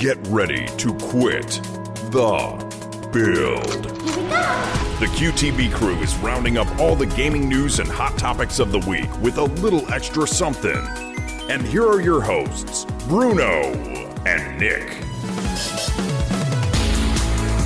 Get ready to quit the build. The QTB crew is rounding up all the gaming news and hot topics of the week with a little extra something. And here are your hosts, Bruno and Nick.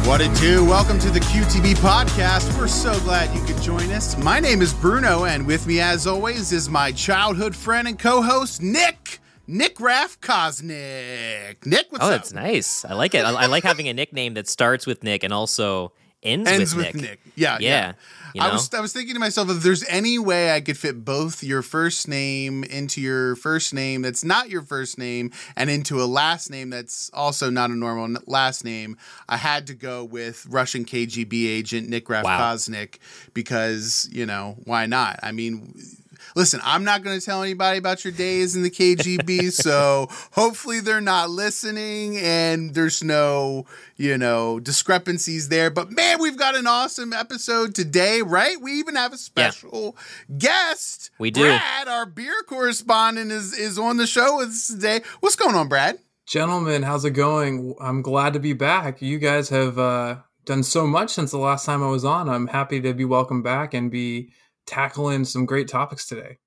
What it do? Welcome to the QTB podcast. We're so glad you could join us. My name is Bruno, and with me, as always, is my childhood friend and co-host Nick. Nick Raff Kosnick. Nick, what's oh, up? that's nice. I like it. I, I, like having a nickname that starts with Nick and also ends, Ends with, with Nick. Nick. Yeah, Yeah. yeah. You I was I was thinking to myself if there's any way I could fit both your first name into your first name that's not your first name and into a last name that's also not a normal last name, I had to go with Russian KGB agent Nick Wow. Rafkoznik because, you know, why not? I mean, listen, I'm not going to tell anybody about your days in the KGB, so hopefully they're not listening and there's no, you know, discrepancies there. But man, we've got an awesome episode today, right? We even have a special guest. We do. Brad, our beer correspondent, is is on the show with us today. What's going on, Brad? Gentlemen, how's it going? I'm glad to be back. You guys have uh, done so much since the last time I was on. I'm happy to be welcome back and be tackling some great topics today.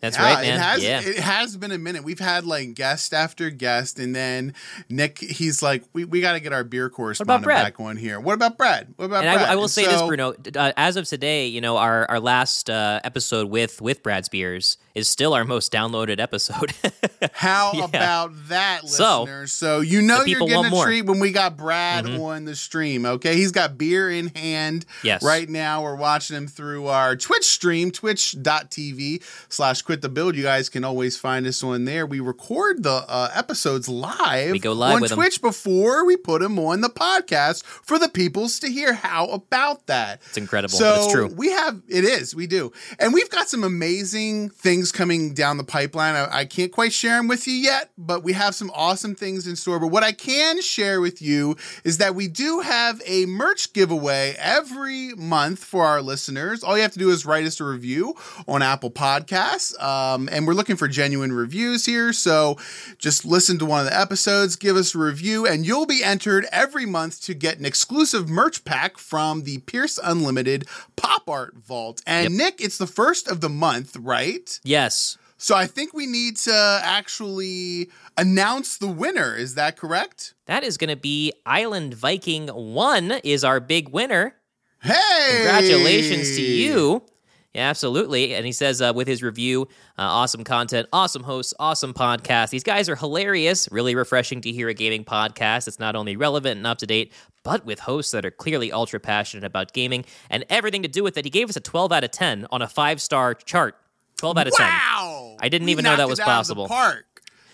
That's Yeah, right, man. It has, yeah. it has been a minute. We've had like guest after guest, and then Nick, he's like, we, we got to get our beer correspondent Brad? back on here. What about Brad? What about and Brad? I, I will And say this, Bruno. Uh, as of today, you know, our, our last uh, episode with with Brad Spears is still our most downloaded episode. How Yeah. about that, So, listeners? So, you know you're getting a treat when we got Brad Mhm. on the stream. Okay, he's got beer in hand. Yes. Right now, we're watching him through our Twitch stream, twitch.tv slash quit the build. You guys can always find us on there. We record the uh, episodes live. We go live on. Twitch before we put them on the podcast for the peoples to hear. How about that? it's incredible. So but it's true. we have it is we do, and we've got some amazing things coming down the pipeline. I, I can't quite share them with you yet, but we have some awesome things in store. But what I can share with you is that we do have a merch giveaway every month for our listeners. All you have to do is write us a review on Apple Podcasts, um, and we're looking for genuine reviews here. So just listen to one of the episodes, give us a review, and you'll be entered every month to get an exclusive merch pack from the Pierce Unlimited Pop Art Vault. And Yep. Nick, it's the first of the month, right? Yes. So I think we need to actually announce the winner. Is that correct? That is going to be Island Viking 1 is our big winner. Hey! Congratulations to you. Yeah, absolutely. And he says uh, with his review, uh, awesome content, awesome hosts, awesome podcast. These guys are hilarious. Really refreshing to hear a gaming podcast that's not only relevant and up to date, but with hosts that are clearly ultra passionate about gaming and everything to do with it. He gave us a 12 out of 10 on a five star chart. 12 out of 10. Wow! I didn't We even know that was it out of the possible. park.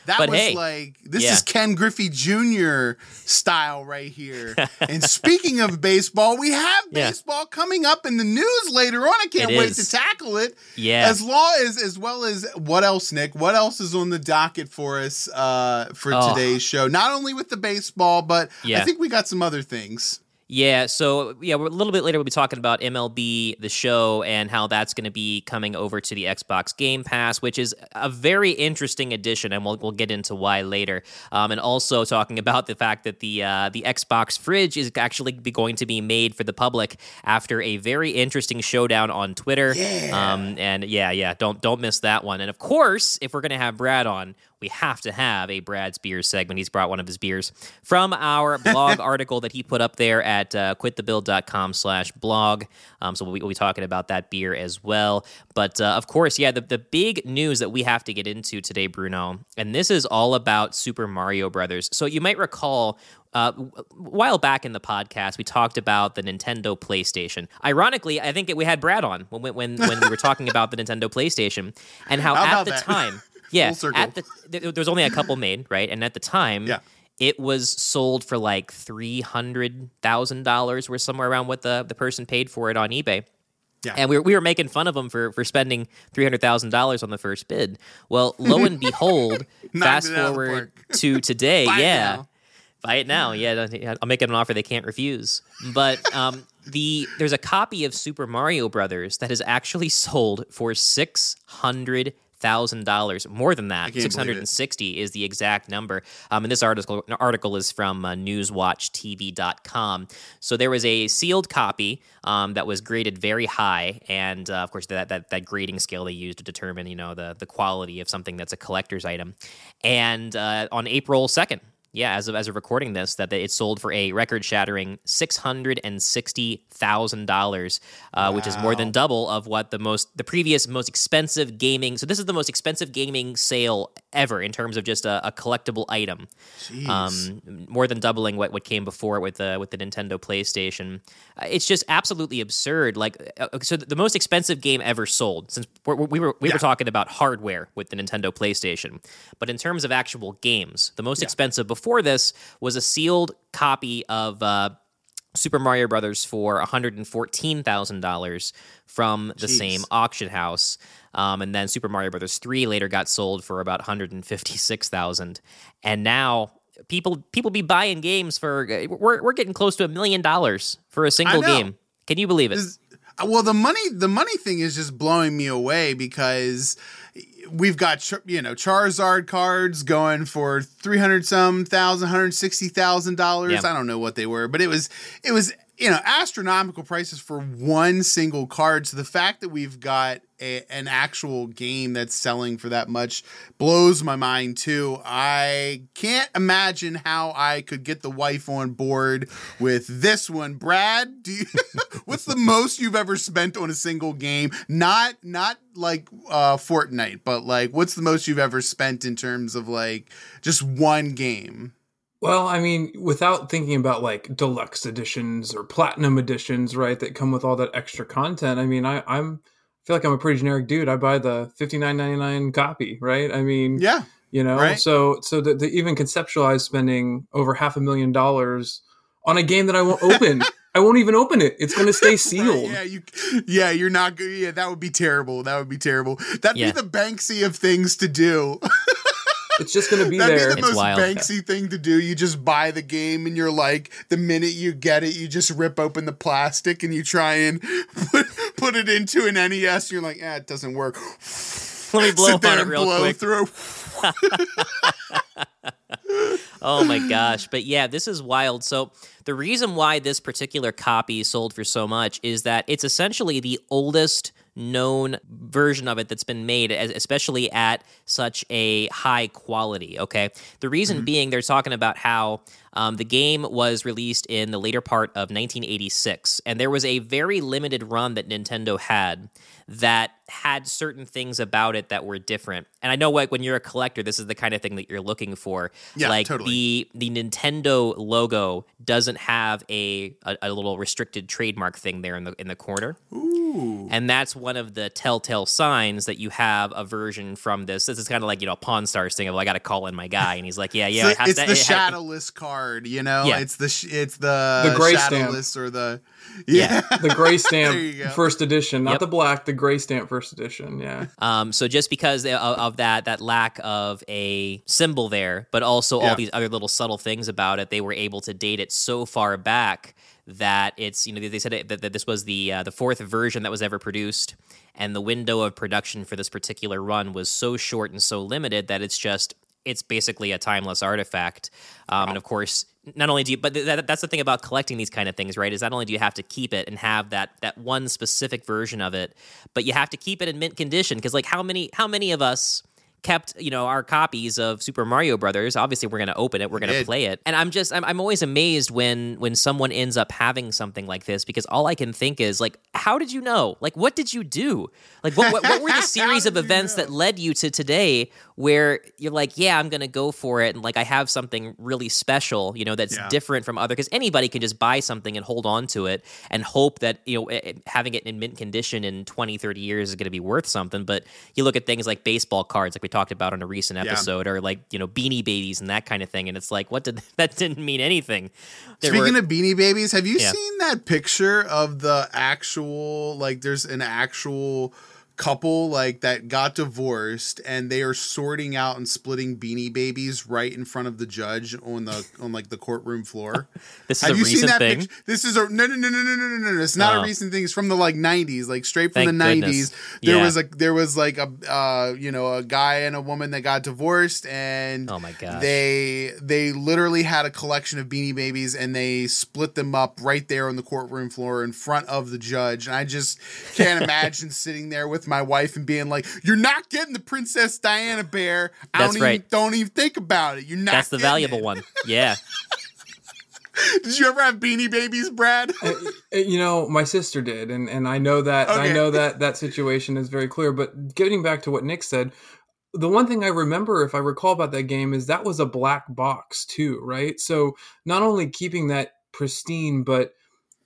That But was hey, like this yeah. is Ken Griffey Jr. style right here. and speaking of baseball, we have Yeah. baseball coming up in the news later on. I can't It wait is. to tackle it. Yeah. As long as as well as what else, Nick? What else is on the docket for us uh, for Oh. today's show? Not only with the baseball, but I think we got some other things. Yeah, so yeah, we're, a little bit later we'll be talking about MLB the show and how that's going to be coming over to the Xbox Game Pass, which is a very interesting addition, and we'll we'll get into why later. Um, and also talking about the fact that the uh, the Xbox fridge is actually be going to be made for the public after a very interesting showdown on Twitter. Yeah. Um, and yeah, yeah, don't don't miss that one. And of course, if we're going to have Brad on, we have to have a Brad's beers segment. He's brought one of his beers from our blog article that he put up there at uh, quitthebuild.com slash blog. Um, so we'll be, we'll be talking about that beer as well. But uh, of course, yeah, the, the big news that we have to get into today, Bruno, and this is all about Super Mario Brothers. So you might recall uh, a while back in the podcast, we talked about the Nintendo PlayStation. Ironically, I think it, we had Brad on when when when we were talking about the Nintendo PlayStation and how, How at the that? time, yeah, at the there was only a couple made, right? And at the time, Yeah. it was sold for like three hundred thousand dollars, or somewhere around what the the person paid for it on eBay. Yeah. And we were, we were making fun of them for, for spending three hundred thousand dollars on the first bid. Well, lo and behold, fast it out of the forward to today, Buy yeah, now. buy it now. Yeah, I'll make them an offer they can't refuse. But um, the there's a copy of Super Mario Brothers that is actually sold for six hundred thousand dollars. More than that, six hundred and sixty is the exact number. Um, and this article article is from uh, NewsWatchTV.com. So there was a sealed copy um, that was graded very high, and uh, of course that, that that grading scale they use to determine you know the the quality of something that's a collector's item. And uh, on April second, yeah, as of as of recording this, that it sold for a record-shattering six hundred and sixty thousand uh, dollars, which is more than double of what the most the previous most expensive gaming. So this is the most expensive gaming sale ever in terms of just a, a collectible item. Um, more than doubling what, what came before it with the with the Nintendo PlayStation. Uh, it's just absolutely absurd. Like, uh, so the most expensive game ever sold since we're, we were we were talking about hardware with the Nintendo PlayStation, but in terms of actual games, the most expensive before this was a sealed copy of. Uh, Super Mario Brothers for $114,000 from the Jeez. same auction house. Um, and then Super Mario Brothers 3 later got sold for about 156,000. And now people people be buying games for we're we're getting close to a million dollars for a single game. Can you believe it? This- Uh, well, the money the money thing is just blowing me away because we've got you know Charizard cards going for three hundred some thousand, hundred sixty thousand dollars. Yeah. I don't know what they were, but it was it was you know astronomical prices for one single card. So the fact that we've got a, an actual game that's selling for that much blows my mind too. I can't imagine how I could get the wife on board with this one. Brad, you, what's the most you've ever spent on a single game? Not not like uh Fortnite, but like what's the most you've ever spent in terms of like just one game? Well, I mean, without thinking about like deluxe editions or platinum editions, right, that come with all that extra content. I mean, I, I'm I feel like I'm a pretty generic dude. I buy the fifty nine ninety nine copy, right? I mean, Yeah. you know, Right. so so to, to even conceptualize spending over half a million dollars on a game that I won't open, I won't even open it. It's going to stay sealed. Yeah, you. Yeah, you're not good. Yeah, that would be terrible. That would be terrible. That'd Yeah. be the Banksy of things to do. It's just going to be That'd there. be the It's most wild. Banksy thing to do. You just buy the game and you're like, the minute you get it, you just rip open the plastic and you try and put, put it into an NES. You're like, yeah, it doesn't work. Let me blow Sit there on it and real blow quick. through. Oh my gosh. But yeah, this is wild. So, the reason why this particular copy sold for so much is that it's essentially the oldest known version of it that's been made, as- especially at such a high quality. Okay. The reason mm-hmm. being, they're talking about how um, the game was released in the later part of 1986, and there was a very limited run that Nintendo had that had certain things about it that were different. And I know like when you're a collector, this is the kind of thing that you're looking for. Yeah, like totally. the the Nintendo logo doesn't have a, a a little restricted trademark thing there in the in the corner. Ooh. And that's one of the telltale signs that you have a version from this. This is kind of like, you know, Pawn Stars thing of, well, I got to call in my guy. And he's like, yeah, yeah. So it has it's to- the it ha- shadowless card, you know. Yeah. It's the sh- it's the The gray stamp. or the Yeah. yeah. the gray stamp first edition, not Yep. the black, the gray stamp first edition. Yeah. Um, so just because of, of that that lack of a symbol there, but also Yeah. all these other little subtle things about it, they were able to date it so far back that it's you know they said it, that, that this was the uh, the fourth version that was ever produced, and the window of production for this particular run was so short and so limited that it's just it's basically a timeless artifact. Um, And of course, not only do you, but th- that, that's the thing about collecting these kind of things, right? Is not only do you have to keep it and have that that one specific version of it, but you have to keep it in mint condition because, like, how many how many of us kept you know our copies of Super Mario Brothers? Obviously, we're going to open it, we're going to play it, and I'm just I'm, I'm always amazed when when someone ends up having something like this because all I can think is like, how did you know? Like, what did you do? Like, what what, what were the series of events know? that led you to today where you're like, yeah, I'm going to go for it. And like, I have something really special, you know, that's Yeah. different from other, because anybody can just buy something and hold on to it and hope that, you know, eh, having it in mint condition in 20, 30 years is going to be worth something. But you look at things like baseball cards, like we talked about on a recent episode, or like, you know, beanie babies and that kind of thing. And it's like, what did that didn't mean anything. There Speaking were- of Beanie Babies, have you Yeah. seen that picture of the actual like? There's an actual couple like that got divorced and they are sorting out and splitting beanie babies right in front of the judge on the on like the courtroom floor. this is Have a you recent seen that thing. Picture? This is a no no no no no no no no. It's not oh. a recent thing. It's from the like '90s, like straight from Thank the '90s. There yeah. was a there was like a uh, you know a guy and a woman that got divorced and oh my god they they literally had a collection of beanie babies and they split them up right there on the courtroom floor in front of the judge. And I just can't imagine sitting there with my wife and being like, "You're not getting the Princess Diana bear. I That's don't right. even don't even think about it. You're not. That's the valuable it. one. Yeah. did you ever have beanie babies, Brad? Uh, you know, my sister did, and and I know that okay. I know that that situation is very clear. But getting back to what Nick said, the one thing I remember, if I recall about that game, is that was a black box too, right? So not only keeping that pristine, but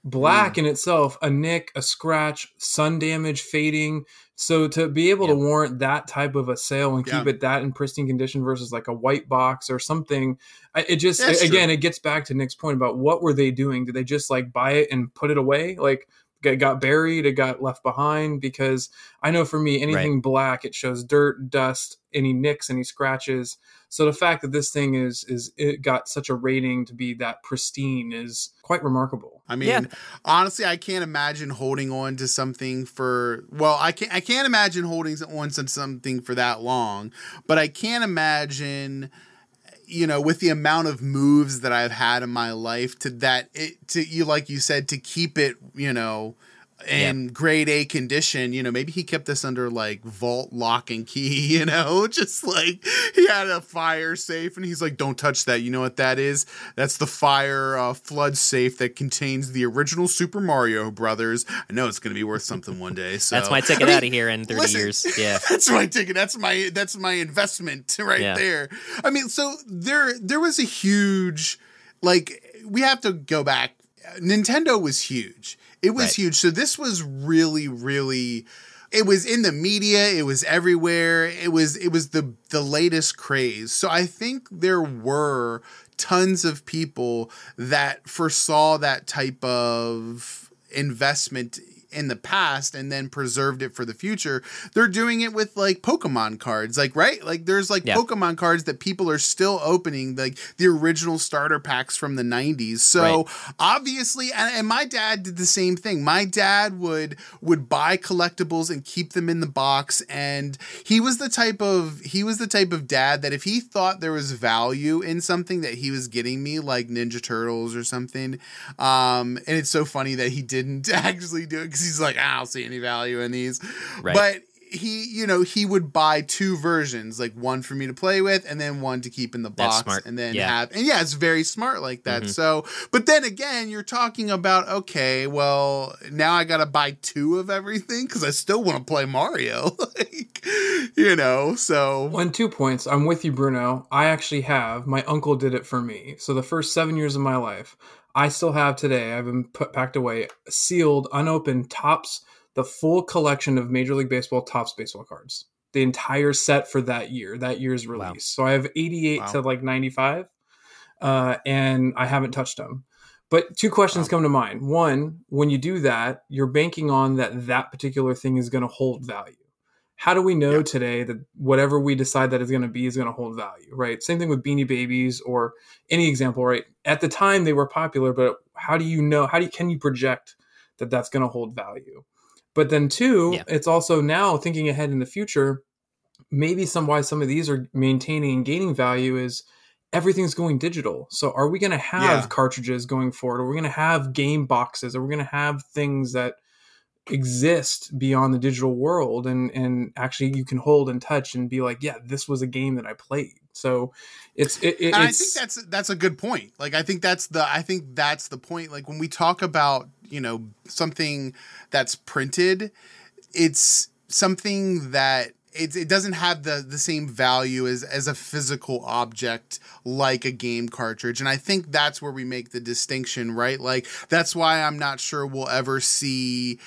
black mm. in itself, a nick, a scratch, sun damage, fading. So to be able yep. to warrant that type of a sale and keep it that in pristine condition versus like a white box or something, it just again it gets back to Nick's point about what were they doing? Did they just like buy it and put it away? Like got buried, it got left behind because I know for me anything right. black it shows dirt, dust, any nicks, any scratches. So the fact that this thing is is it got such a rating to be that pristine is quite remarkable. I mean, yeah. honestly, I can't imagine holding on to something for well, I can't I can't imagine holding on to something for that long, but I can't imagine you know with the amount of moves that I've had in my life to that it to you like you said to keep it you know in grade A condition, you know, maybe he kept this under like vault lock and key, you know, just like he had a fire safe and he's like, don't touch that. You know what that is? That's the fire uh, flood safe that contains the original Super Mario Brothers. I know it's going to be worth something one day. So that's my ticket I mean, out of here in 30 listen, years. Yeah. That's my ticket. That's my, that's my investment right yeah. there. I mean, so there, there was a huge, like, we have to go back. Nintendo was huge it was right. huge. So this was really, really it was in the media it was everywhere it was it was the the latest craze so i think there were tons of people that foresaw that type of investment in the past and then preserved it for the future. They're doing it with like Pokemon cards, like right? Like there's like yeah. Pokemon cards that people are still opening, like the original starter packs from the 90s. So right. obviously and, and my dad did the same thing. My dad would would buy collectibles and keep them in the box and he was the type of he was the type of dad that if he thought there was value in something that he was getting me like Ninja Turtles or something um and it's so funny that he didn't actually do it he's like, ah, I don't see any value in these. Right. But he, you know, he would buy two versions, like one for me to play with and then one to keep in the box and then yeah. have and yeah, it's very smart like that. Mm-hmm. So, but then again, you're talking about okay, well, now I got to buy two of everything cuz I still want to play Mario. like, you know, so One two points. I'm with you Bruno. I actually have my uncle did it for me. So the first 7 years of my life, I still have today. I've been put packed away, sealed, unopened Topps, the full collection of Major League Baseball Topps baseball cards, the entire set for that year, that year's release. Wow. So I have 88 wow. to like 95, uh, and I haven't touched them. But two questions wow. come to mind. One, when you do that, you're banking on that that particular thing is going to hold value how do we know yeah. today that whatever we decide that is going to be is going to hold value right same thing with beanie babies or any example right at the time they were popular but how do you know how do you, can you project that that's going to hold value but then two yeah. it's also now thinking ahead in the future maybe some why some of these are maintaining and gaining value is everything's going digital so are we going to have yeah. cartridges going forward are we going to have game boxes are we going to have things that exist beyond the digital world and and actually you can hold and touch and be like yeah this was a game that i played so it's it, it, it's, i think that's that's a good point. Like i think that's the i think that's the point. Like when we talk about you know something that's printed it's something that it, it doesn't have the the same value as as a physical object like a game cartridge. And i think that's where we make the distinction right? Like that's why i'm not sure we'll ever see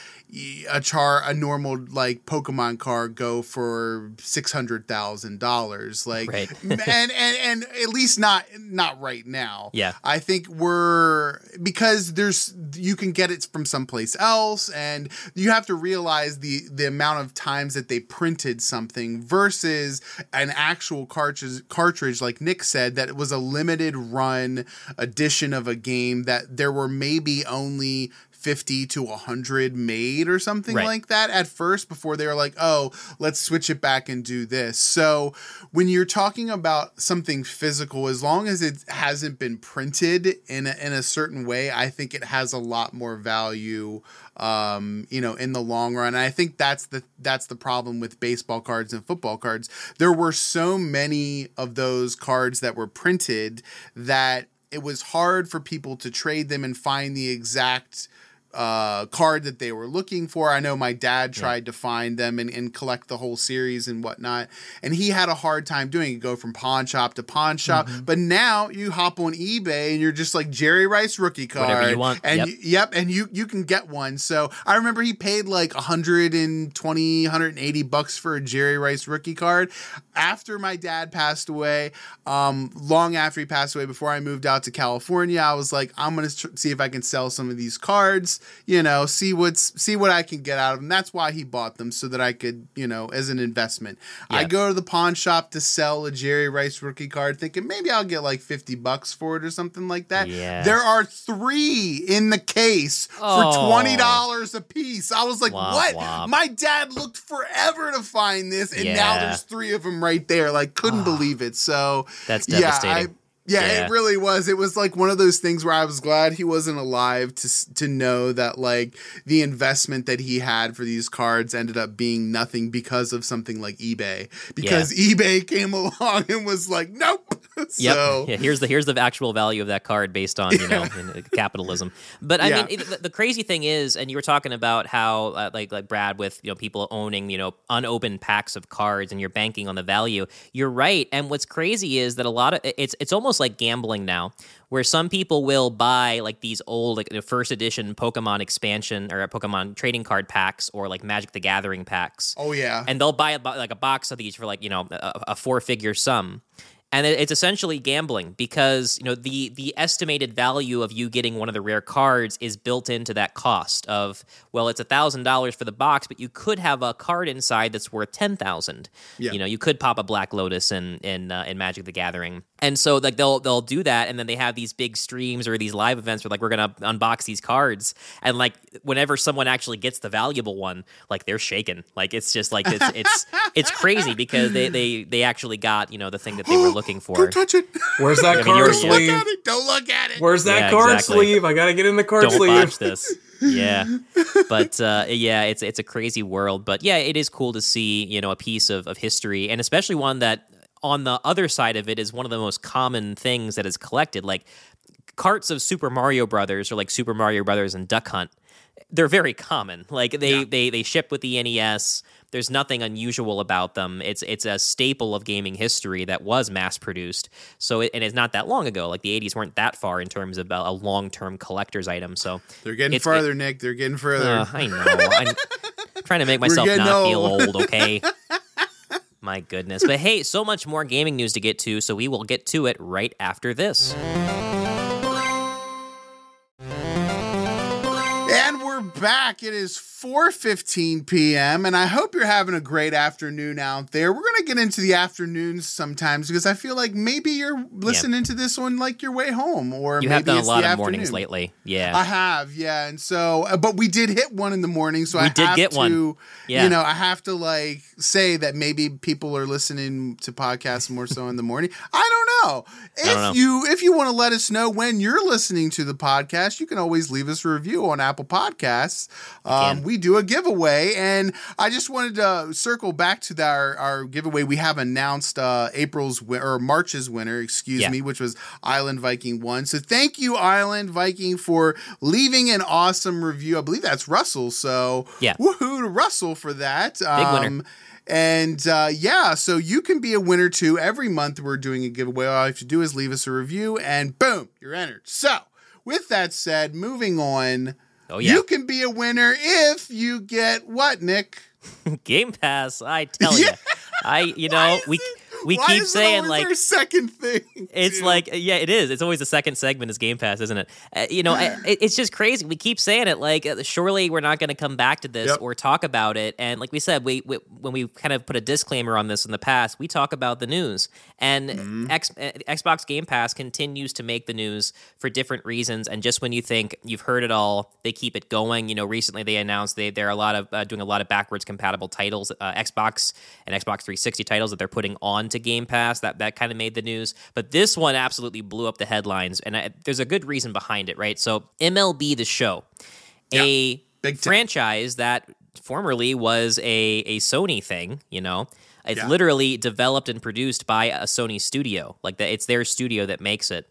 a char a normal like Pokemon card go for six hundred thousand dollars. Like, Right. and, and and at least not not right now. Yeah. I think we're because there's you can get it from someplace else, and you have to realize the the amount of times that they printed something versus an actual cartridge cartridge like Nick said that it was a limited run edition of a game that there were maybe only 50 to 100 made or something Right. like that at first before they were like, oh, let's switch it back and do this. So when you're talking about something physical, as long as it hasn't been printed in a, in a certain way, I think it has a lot more value. Um, you know, in the long run, and I think that's the that's the problem with baseball cards and football cards. There were so many of those cards that were printed that it was hard for people to trade them and find the exact uh, card that they were looking for. I know my dad tried to find them and, and collect the whole series and whatnot, and he had a hard time doing it. Go from pawn shop to pawn shop, Mm-hmm. but now you hop on eBay and you're just like Jerry Rice rookie card, Whatever you want. and Yep. you- yep, and you you can get one. So I remember he paid like 120, 180 bucks for a Jerry Rice rookie card. After my dad passed away, um, long after he passed away, before I moved out to California, I was like, I'm gonna tr- see if I can sell some of these cards. You know, see what's see what I can get out of them. That's why he bought them so that I could, you know, as an investment. I go to the pawn shop to sell a Jerry Rice rookie card, thinking maybe I'll get like 50 bucks for it or something like that. Yeah. There are three in the case for Oh. $20 a piece. I was like, Womp what? womp. My dad looked forever to find this, and now there's three of them right there. Like, couldn't ah. believe it. So, That's yeah, devastating. I, yeah, Yeah. it really was. It was like one of those things where I was glad he wasn't alive to to know that like the investment that he had for these cards ended up being nothing because of something like eBay. Because eBay came along and was like, nope. Yep. Yeah, here's the here's the actual value of that card based on you know in, uh, capitalism. But I Yeah. mean, it- the, the crazy thing is, and you were talking about how uh, like like Brad with you know people owning you know unopened packs of cards and you're banking on the value. You're right. And what's crazy is that a lot of it's it's almost like gambling now, where some people will buy like these old like the first edition Pokemon expansion or Pokemon trading card packs or like Magic the Gathering packs Oh yeah. and they'll buy a, like a box of these for like you know a, a four figure sum and it's essentially gambling because you know the the estimated value of you getting one of the rare cards is built into that cost of well it's a thousand dollars for the box but you could have a card inside that's worth ten thousand. Yeah. you know you could pop a black lotus in in uh, in magic the gathering. And so like they'll they'll do that and then they have these big streams or these live events where like we're gonna unbox these cards. And like whenever someone actually gets the valuable one like they're shaken. Like it's just like it's it's it's crazy because they they they actually got you know the thing that they were looking for Don't touch it. Where's that I mean, card sleeve? look at it. Don't look at it. Where's that Yeah, card exactly. sleeve? I gotta get in the card don't sleeve. botch this. Yeah, but uh, yeah, it's it's a crazy world. But yeah, it is cool to see you know a piece of of history, and especially one that on the other side of it is one of the most common things that is collected, like carts of Super Mario Brothers or like Super Mario Brothers and Duck Hunt. They're very common. Like they Yeah. they they ship with the NES. There's nothing unusual about them. It's it's a staple of gaming history that was mass produced. So it, and it's not that long ago. Like the 80s weren't that far in terms of a, long term collector's item. So They're getting farther, Nick. They're getting further. uh, I know. I'm trying to make myself not feel old. old, okay? My goodness. But hey, so much more gaming news to get to, so we will get to it right after this. And we're back. It is 4:15 p.m. and I hope you're having a great afternoon out there. We're going to get into the afternoons sometimes because I feel like maybe you're listening to this on like your way home or You maybe have done a lot the of mornings lately. Yeah. I have, yeah, and so, uh, but we did hit one in the morning, so I did have get to, one. Yeah. you know, I have to like say that maybe people are listening to podcasts more so in the morning. I don't know. If don't know. you if you want to let us know when you're listening to the podcast, you can always leave us a review on Apple Podcasts. Um. We do a giveaway, and I just wanted to circle back to the, our our giveaway. We have announced uh, April's win- or March's winner, excuse Yeah. me, which was Island Viking One. So thank you, Island Viking, for leaving an awesome review. I believe that's Russell. So Yeah. woohoo to Russell for that. Big winner. Um, and uh, yeah, so you can be a winner too. Every month we're doing a giveaway. All you have to do is leave us a review, and boom, you're entered. So with that said, moving on. Oh, yeah. You can be a winner if you get what, Nick? Game Pass. I tell you, I you know we we Why keep saying like second thing. It's dude? like, yeah, it is. It's always the second segment is Game Pass, isn't it? Uh, you know, I, it's just crazy. We keep saying it. Like, uh, surely we're not going to come back to this Yep. or talk about it. And like we said, we, we when we kind of put a disclaimer on this in the past, we talk about the news. And Mm-hmm. X, uh, Xbox Game Pass continues to make the news for different reasons. And just when you think you've heard it all, they keep it going. You know, recently they announced they they're a lot of uh, doing a lot of backwards compatible titles, uh, Xbox and Xbox 360 titles that they're putting onto Game Pass. That that kind of made the news. But this one absolutely blew up the headlines, and I, there's a good reason behind it, right? So MLB the Show, a big time. franchise that formerly was a a Sony thing, you know. It's Yeah. literally developed and produced by a Sony studio. Like that it's their studio that makes it.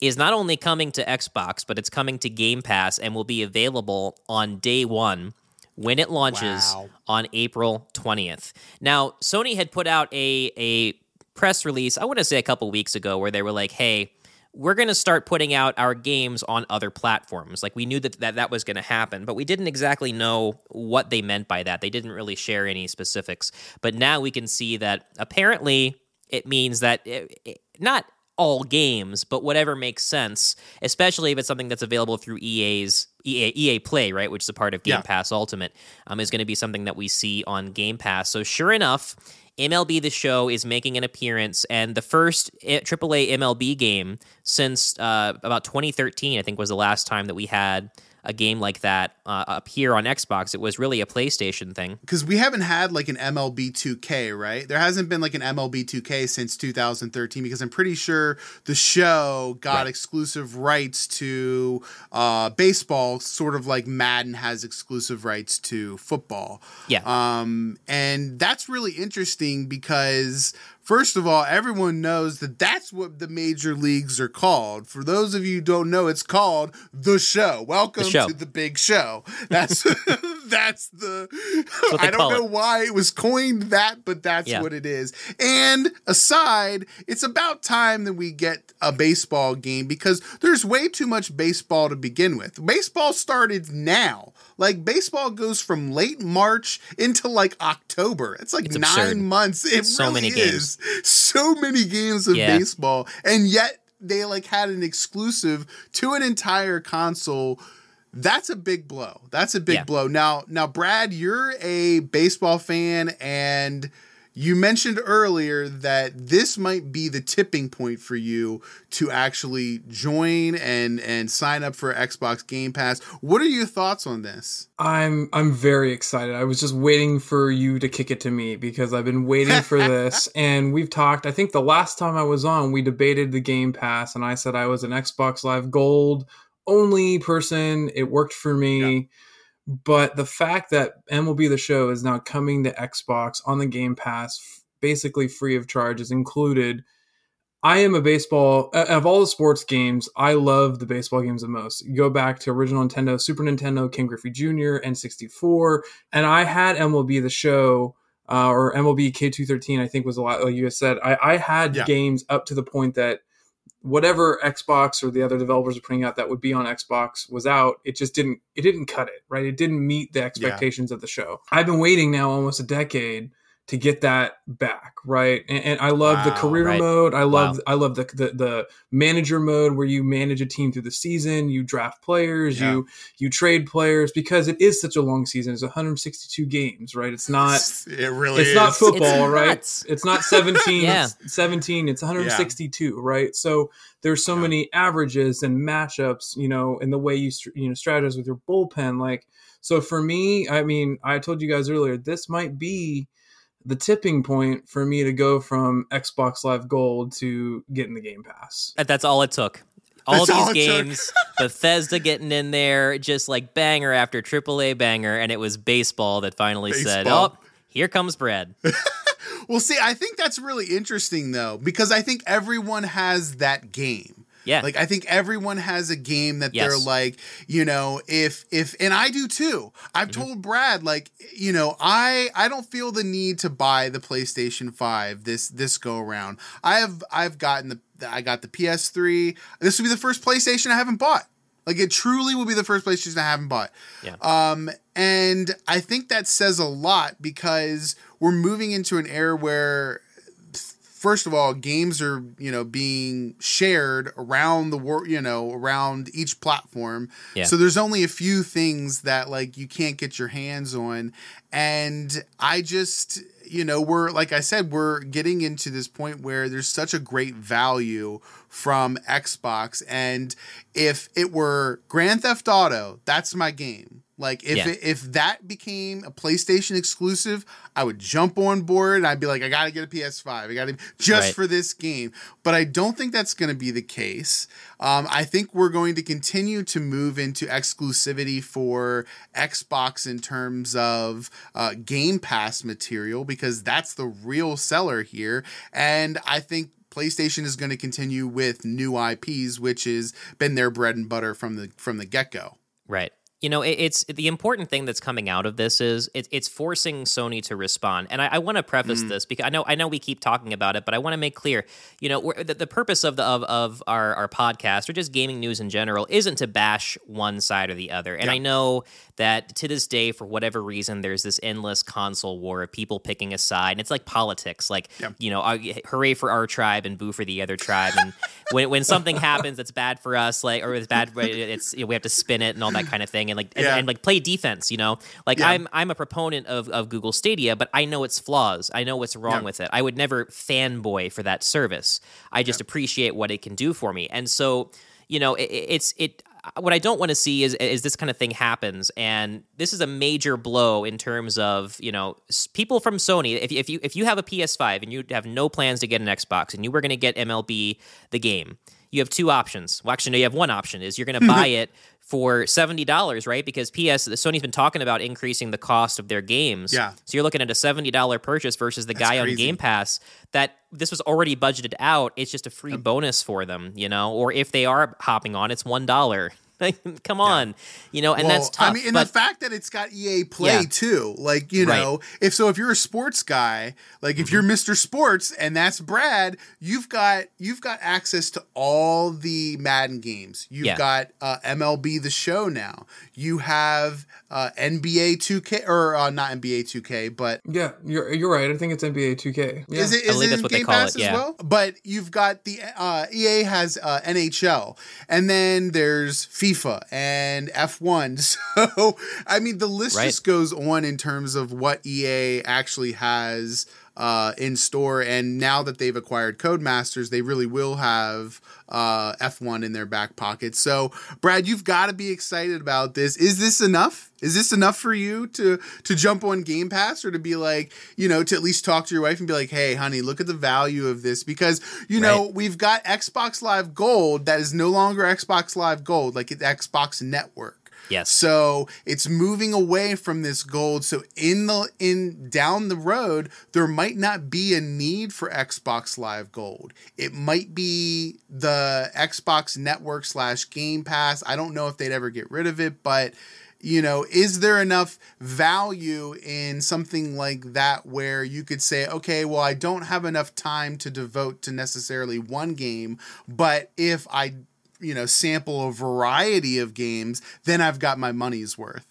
Is not only coming to Xbox, but it's coming to Game Pass and will be available on day 1 when it launches Wow. on April 20th. Now, Sony had put out a a press release, I want to say a couple weeks ago where they were like, "Hey, we're going to start putting out our games on other platforms. Like we knew that that, that was going to happen, but we didn't exactly know what they meant by that. They didn't really share any specifics. But now we can see that apparently it means that it, it- not all games, but whatever makes sense, especially if it's something that's available through EA's EA, EA Play, right, which is a part of Game Yeah. Pass Ultimate, um, is going to be something that we see on Game Pass. So sure enough, MLB The Show is making an appearance, and the first eh, AAA MLB game since uh, about 2013, I think, was the last time that we had a game like that uh, up here on Xbox. It was really a PlayStation thing. because we haven't had like an MLB 2K, right? There hasn't been like an MLB 2K since 2013 because I'm pretty sure the show got Right. exclusive rights to uh, baseball, sort of like Madden has exclusive rights to football. Yeah. Um, and that's really interesting because, first of all, everyone knows that that's what the major leagues are called. For those of you who don't know, it's called the show. Welcome Show. to the big show. That's that's the. they I don't know it. why it was coined that, but that's Yeah. what it is. And aside, it's about time that we get a baseball game because there's way too much baseball to begin with. Baseball started now. Like baseball goes from late March into like October. It's like It's nine absurd. months. It So really many is. So many games of Yeah. baseball, and yet they like had an exclusive to an entire console. That's a big blow. That's a big Yeah. blow. Now, now, Brad, you're a baseball fan, and you mentioned earlier that this might be the tipping point for you to actually join and and sign up for Xbox Game Pass. What are your thoughts on this? I'm I'm very excited. I was just waiting for you to kick it to me because I've been waiting for this and we've talked I think the last time I was on we debated the Game Pass and I said I was an Xbox Live Gold only person. It worked for me. But the fact that MLB the show is now coming to Xbox on the Game Pass basically free of charge is included I am a baseball of all the sports games. I love the baseball games the most. You go back to original Nintendo, Super Nintendo, Ken Griffey Jr., N64, and I had MLB the Show uh, or MLB K213. I think was a lot like you said. I, I had Yeah. games up to the point that whatever Xbox or the other developers are putting out that would be on Xbox was out. It just didn't. It didn't cut it right. It didn't meet the expectations of the show. I've been waiting now almost a decade to get that back right and, and i love the career right. mode i love Wow. i love the, the the manager mode where you manage a team through the season you draft players Yeah. you you trade players because it is such a long season it's 162 games right it's not it really it's is. not football It's right nuts. it's not 17 Yeah. it's 17 it's 162 right so there's so Yeah. many averages and matchups you know in the way you you know strategize with your bullpen like so for me i mean i told you guys earlier this might be the tipping point for me to go from xbox live gold to getting the game Pass. That's all it took. All That's these it took. games, Bethesda getting in there, just like banger after AAA banger, and it was baseball that finally said, "Oh, here comes Brad." Well, see, I think that's really interesting though, because I think everyone has that game. Yeah, Like I think everyone has a game that they're like, you know, if if and I do too. I've Mm-hmm. told Brad like, you know, I I don't feel the need to buy the PlayStation 5 this this go around. I have I've gotten the I got the PS3. This will be the first PlayStation I haven't bought. Like it truly will be the first PlayStation I haven't bought. Yeah. Um, and I think that says a lot because we're moving into an era where first of all, games are you know being shared around the world, you know, around each platform. Yeah. So there's only a few things that like you can't get your hands on, and I just you know we're like I said we're getting into this point where there's such a great value from Xbox, and if it were Grand Theft Auto, that's my game. Like if Yeah. it, if that became a PlayStation exclusive, I would jump on board and I'd be like, I gotta get a PS5. I gotta just Right. for this game. But I don't think that's gonna be the case. Um, I think we're going to continue to move into exclusivity for Xbox in terms of uh, Game Pass material because that's the real seller here. And I think PlayStation is going to continue with new IPs, which has been their bread and butter from the from the get go. Right. You know, it, it's the important thing that's coming out of this is it, it's forcing Sony to respond. And I, I want to preface Mm. this because I know I know we keep talking about it, but I want to make clear, you know, we're, the, the purpose of the of, of our, our podcast or just gaming news in general isn't to bash one side or the other. And I know that to this day, for whatever reason, there's this endless console war of people picking a side. And it's like politics, like Yeah. you know, hooray for our tribe and boo for the other tribe. And when when something happens that's bad for us, like or it's bad, it's you know, we have to spin it and all that kind of thing, and like and, Yeah. and, like play defense. You know, like Yeah. I'm I'm a proponent of of Google Stadia, but I know its flaws. I know what's wrong Yeah. with it. I would never fanboy for that service. I just appreciate what it can do for me, and so you know, it, it's it. What I don't want to see is is this kind of thing happens, and this is a major blow in terms of you know people from Sony. If you- if you if you have a PS5 and you have no plans to get an Xbox, and you were going to get MLB the game, you have two options. Well, actually, no, you have one option: is you're going to mm-hmm. buy it for seventy dollars, right? Because PS Sony's been talking about increasing the cost of their games. Yeah. So you're looking at a seventy dollar purchase versus the guy on crazy. Game Pass that this was already budgeted out. It's just a free bonus for them, you know. Or if they are hopping on, it's one dollar. Like, come on, you know, and Well, that's tough. I mean, and but the fact that it's got EA Play Yeah. too, like you Right. know, if so, if you're a sports guy, like if you're Mm-hmm. Mr. Sports and that's Brad, you've got you've got access to all the Madden games. You've Yeah. got uh, MLB The Show now. You have uh, NBA 2K or uh, not NBA 2K, but Yeah, you're you're right. I think it's NBA 2K. Yeah. Is it I is it that's in what they Game call Pass it, as well? But you've got the uh, EA has uh, NHL, and then there's FIFA and F1. So I mean, the list Right. just goes on in terms of what EA actually has uh, in store. And now that they've acquired Codemasters, they really will have uh, F1 in their back pocket. So Brad, you've got to be excited about this. Is this enough? Is this enough for you to to jump on Game Pass or to be like, you know, to at least talk to your wife and be like, "Hey, honey, look at the value of this because, you know, we've got Xbox Live Gold that is no longer Xbox Live Gold, like it's Xbox Network. Yes. So it's moving away from this gold. So in the in down the road, there might not be a need for Xbox Live Gold. It might be the Xbox Network slash Game Pass. I don't know if they'd ever get rid of it, but you know, is there enough value in something like that where you could say, okay, well, I don't have enough time to devote to necessarily one game, but if I you know sample a variety of games then i've got my money's worth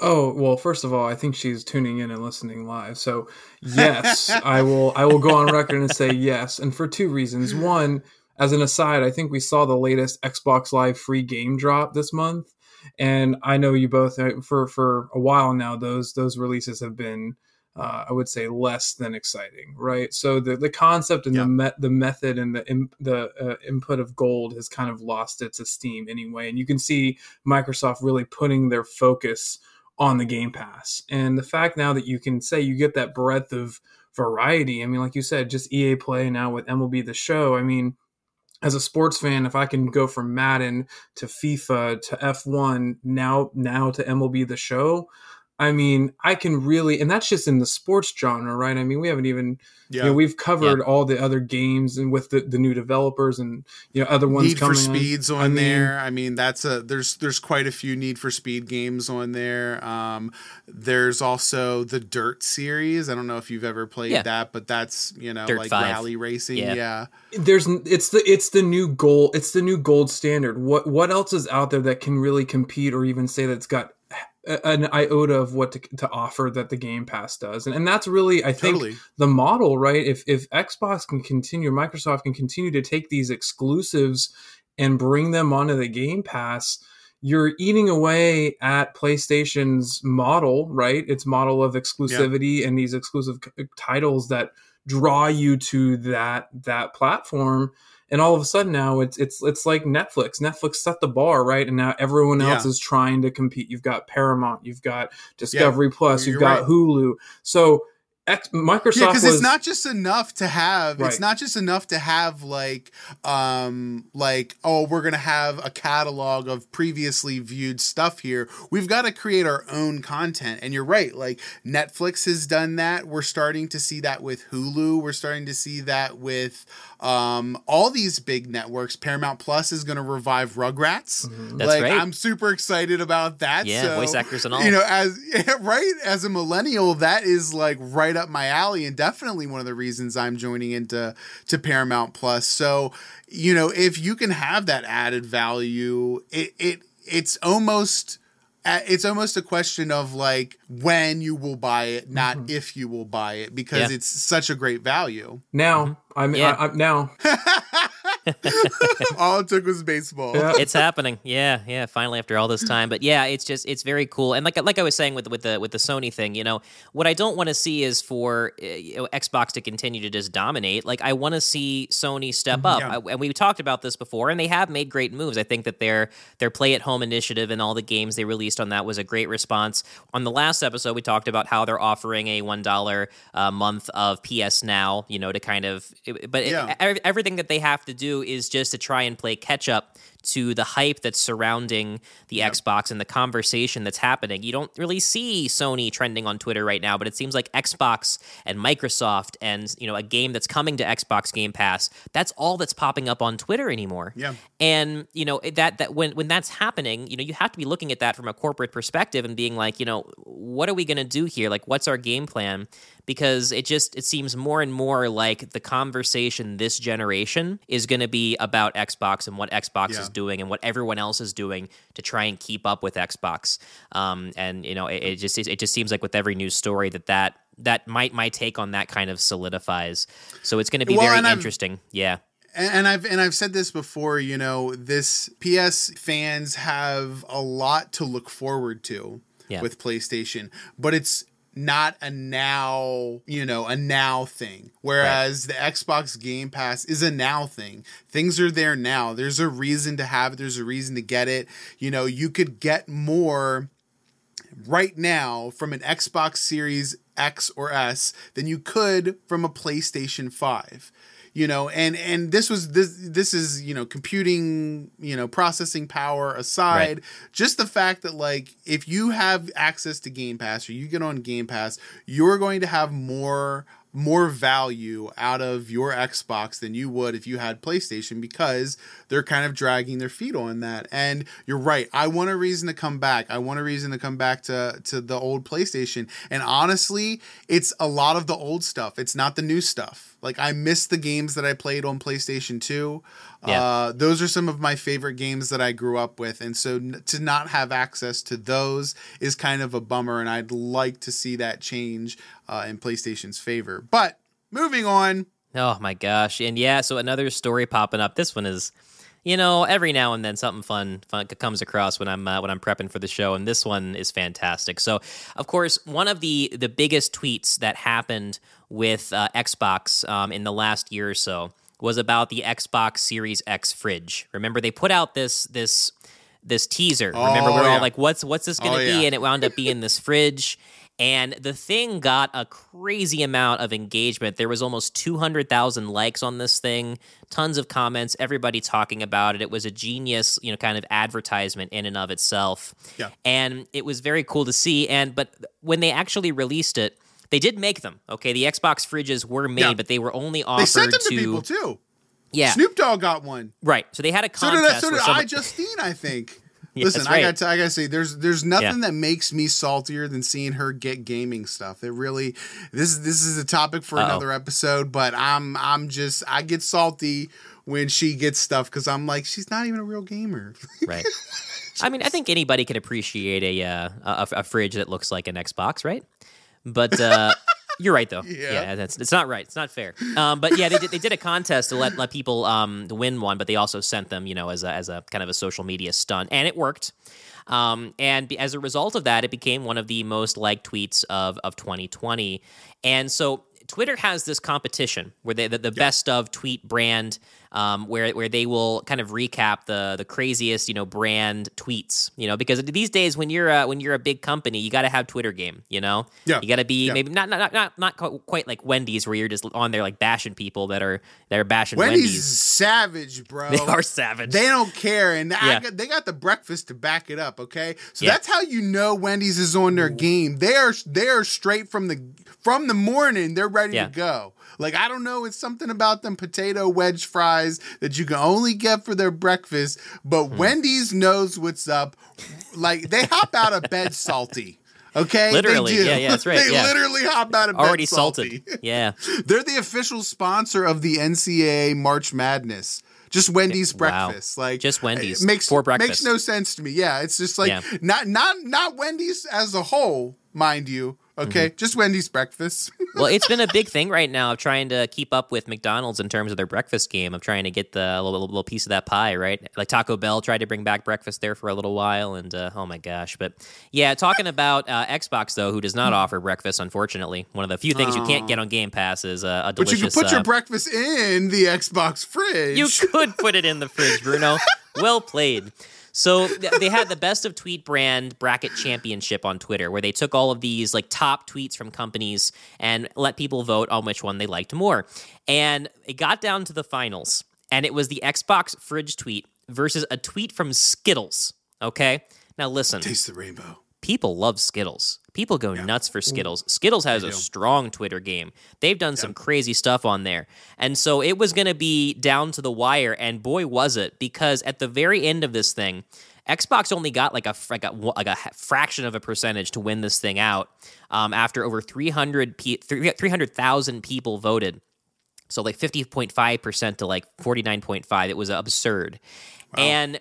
Oh well, first of all, I think she's tuning in and listening live. So yes, I will. I will go on record and say yes, and for two reasons. One, as an aside, I think we saw the latest Xbox Live free game drop this month, and I know you both uh, for for a while now. Those those releases have been. Uh, I would say less than exciting, right? So the, the concept and Yeah. the met the method and the im- the uh, input of gold has kind of lost its esteem anyway, and you can see Microsoft really putting their focus on the Game Pass. And the fact now that you can say you get that breadth of variety, I mean, like you said, just EA Play now with MLB The Show. I mean, as a sports fan, if I can go from Madden to FIFA to F1 now now to MLB The Show, I mean, I can really, and that's just in the sports genre, right? I mean, we haven't even, Yeah. you know, we've covered all the other games and with the, the new developers and you know other ones Need for. Speeds on I mean, there. I mean, that's a there's there's quite a few Need for Speed games on there. Um, there's also the Dirt series. I don't know if you've ever played Yeah. that, but that's you know Dirt like 5. rally racing. Yeah. Yeah. There's, it's the, it's the new gold, it's the new gold standard. What, what else is out there that can really compete or even say that it's got an iota of what to, to offer that the Game Pass does, and and that's really, I think, Totally. the model, right? If if Xbox can continue, Microsoft can continue to take these exclusives and bring them onto the Game Pass, you're eating away at PlayStation's model, right? Its model of exclusivity and these exclusive titles that draw you to that that platform. And all of a sudden now it's it's it's like Netflix. Netflix set the bar, right? And now everyone else Yeah. is trying to compete. You've got Paramount, you've got Discovery Plus, You're you've got right. Hulu. So X, Microsoft Yeah, because it's not just enough to have. Right. It's not just enough to have like, um, like oh, we're gonna have a catalog of previously viewed stuff here. We've got to create our own content. And you're right. Like Netflix has done that. We're starting to see that with Hulu. We're starting to see that with um all these big networks. Paramount Plus is gonna revive Rugrats. That's like right. I'm super excited about that. Yeah, So, voice actors and all. You know, as right as a millennial, that is like right up my alley, and definitely one of the reasons I'm joining into to Paramount Plus. So, you know, if you can have that added value, it it it's almost Uh, it's almost a question of like when you will buy it, not mm-hmm. if you will buy it, because Yeah. it's such a great value. now. I'm, Yeah. I, I'm now. All it took was baseball. Yeah. it's happening. Yeah, yeah. Finally, after all this time, but yeah, it's just it's very cool. And like like I was saying with with the with the Sony thing, you know, what I don't want to see is for uh, you know, Xbox to continue to just dominate. Like I want to see Sony step up. Yeah. I- and we talked about this before, and they have made great moves. I think that their their play at home initiative and all the games they released on that was a great response. On the last episode, we talked about how they're offering a one dollar uh, month of PS Now, you know, to kind of, but Yeah. ev- everything that they have to do is just to try and play catch up to the hype that's surrounding the Xbox and the conversation that's happening. You don't really see Sony trending on Twitter right now, but it seems like Xbox and Microsoft and you know a game that's coming to Xbox Game Pass, that's all that's popping up on Twitter anymore. Yeah. And you know that that when when that's happening, you know you have to be looking at that from a corporate perspective and being like, you know, what are we going to do here? Like what's our game plan? Because it just it seems more and more like the conversation this generation is going to be about Xbox and what Xbox Yeah. is doing and what everyone else is doing to try and keep up with Xbox. Um, and you know, it, it just it just seems like with every news story that that that might my take on that kind of solidifies. So it's going to be Well, very interesting. Yeah. and, and I've and I've said this before. You know, this PS fans have a lot to look forward to Yeah. with PlayStation, but it's not a now you know a now thing. Whereas the xbox game pass is a now thing. Things are there now. There's a reason to have it. There's a reason to get it. You know you could get more right now from an Xbox Series X or S than you could from a PlayStation 5. You know, and and this was this this is, you know, computing, you know, processing power aside, Right. just the fact that like if you have access to Game Pass or you get on Game Pass, you're going to have more more value out of your Xbox than you would if you had PlayStation because they're kind of dragging their feet on that. And you're right. I want a reason to come back. I want a reason to come back to to the old PlayStation. And honestly, it's a lot of the old stuff. It's not the new stuff. Like I miss the games that I played on PlayStation 2. Yeah. Uh, those are some of my favorite games that I grew up with, and so n- to not have access to those is kind of a bummer. And I'd like to see that change uh, in PlayStation's favor. But moving on, Oh my gosh. And yeah, so another story popping up. This one is you know, every now and then something fun, fun comes across when I'm uh, when I'm prepping for the show, and this one is fantastic. So, of course, one of the the biggest tweets that happened with uh, Xbox um, in the last year or so was about the Xbox Series X fridge. Remember, they put out this this this teaser. Remember, Oh, we're yeah. all like, "What's what's this going to Oh, be?" yeah. And it wound up being this fridge. And the thing got a crazy amount of engagement. There was almost 200,000 likes on this thing, tons of comments, everybody talking about it. It was a genius, you know, kind of advertisement in and of itself. Yeah. And it was very cool to see. And but when they actually released it, they did make them. Okay, the Xbox fridges were made, Yeah. but they were only They offered sent them to, to people too. yeah, Snoop Dogg got one. right. So they had a So did, contest. so did I Justine, I think. Yeah, Listen, that's I got to, I gotta say, there's there's nothing that makes me saltier than seeing her get gaming stuff. It really this this is a topic for Uh-oh. another episode, but I'm I'm just I get salty when she gets stuff because I'm like she's not even a real gamer. right. I mean, I think anybody can appreciate a, uh, a a fridge that looks like an Xbox, right? But uh, you're right, though. Yeah. that's it's not right. It's not fair. Um, but yeah, they did, they did a contest to let let people um, win one, but they also sent them, you know, as a, as a kind of a social media stunt, and it worked. Um, and be, as a result of that, it became one of the most liked tweets of of 2020. And so Twitter has this competition where they the, the best of tweet brand, um, where where they will kind of recap the the craziest you know brand tweets. You know, because these days when you're a, when you're a big company, you got to have Twitter game. You know, Yeah. you got to be Yeah. maybe not not not not quite like Wendy's where you're just on there like bashing people that are that are bashing Wendy's Wendy's. savage, bro. They are savage. They don't care, and I Yeah. got, they got the breakfast to back it up. Okay, so Yeah. that's how you know Wendy's is on their game. They are they are straight from the from the morning. They're ready Yeah. to go. Like I don't know, it's something about them potato wedge fries that you can only get for their breakfast. But Hmm. Wendy's knows what's up. Like they hop out of bed salty. Okay, Literally. They do. Yeah, yeah, that's right, they yeah. literally hop out of bed already salty. salted. Yeah. They're the official sponsor of the NCAA March Madness. Just Wendy's Wow. breakfast, like Just Wendy's it makes for breakfast makes no sense to me. Yeah, it's just like Yeah. not not not Wendy's as a whole, mind you. Okay, Mm-hmm. just Wendy's breakfast. well, it's been a big thing right now of trying to keep up with McDonald's in terms of their breakfast game, of trying to get the little, little piece of that pie, right? Like Taco Bell tried to bring back breakfast there for a little while, and uh, oh my gosh. But yeah, talking about uh, Xbox, though, who does not offer breakfast, unfortunately. One of the few things you can't get on Game Pass is uh, a but you delicious. can put your uh, breakfast in the Xbox fridge. you could put it in the fridge, Bruno. well played. So they had the best of tweet brand bracket championship on Twitter, where they took all of these like top tweets from companies and let people vote on which one they liked more. And it got down to the finals, and it was the Xbox fridge tweet versus a tweet from Skittles. Okay, now listen Taste the rainbow. People love Skittles. People go nuts for Skittles. Skittles has a strong Twitter game. They've done some crazy stuff on there. And so it was going to be down to the wire and boy was it because at the very end of this thing, Xbox only got like a like a, like a fraction of a percentage to win this thing out um, after over 300 pe- 300,000 people voted. So like 50.5% to like 49.5. It was absurd. And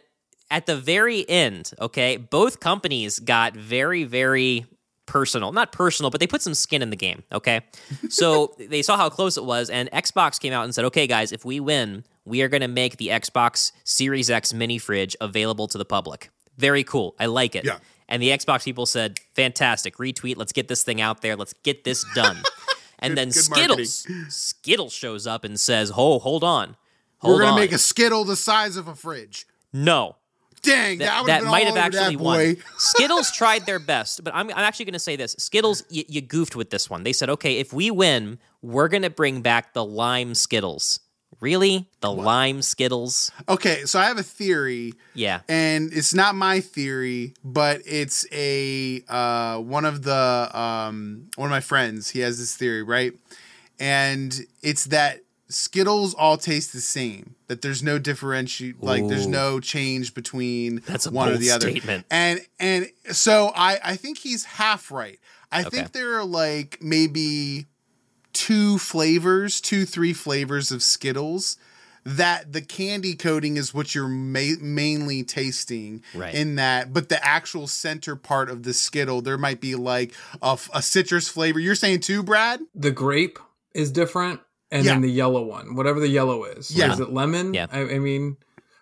at the very end, okay, both companies got very, very personal. Not personal, but they put some skin in the game, okay? So they saw how close it was, and Xbox came out and said, okay, guys, if we win, we are going to make the Xbox Series X mini fridge available to the public. Very cool. I like it. Yeah. And the Xbox people said, fantastic, retweet, let's get this thing out there, let's get this done. And then good marketing. Skittles, Skittles shows up and says, oh, hold on. Hold We're gonna make a Skittle the size of a fridge. no, Dang, that, that, that might have actually won. Skittles tried their best, but I'm, I'm actually going to say this: Skittles, y- you goofed with this one. They said, "Okay, if we win, we're going to bring back the lime Skittles." Really, the lime Skittles? Okay, so I have a theory. Yeah. and it's not my theory, but it's a uh, one of the um, one of my friends. He has this theory, right? And it's that Skittles all taste the same. That there's no differentiate, like there's no change between That's a one or bold the other. statement. And and so I I think he's half right. I Okay. think there are like maybe two flavors, two three flavors of Skittles that the candy coating is what you're ma- mainly tasting Right. in that but the actual center part of the skittle there might be like a, f- a citrus flavor you're saying too brad The grape is different, and Yeah. then the yellow one, whatever the yellow is. Yeah. Is it lemon? Yeah. I, I mean,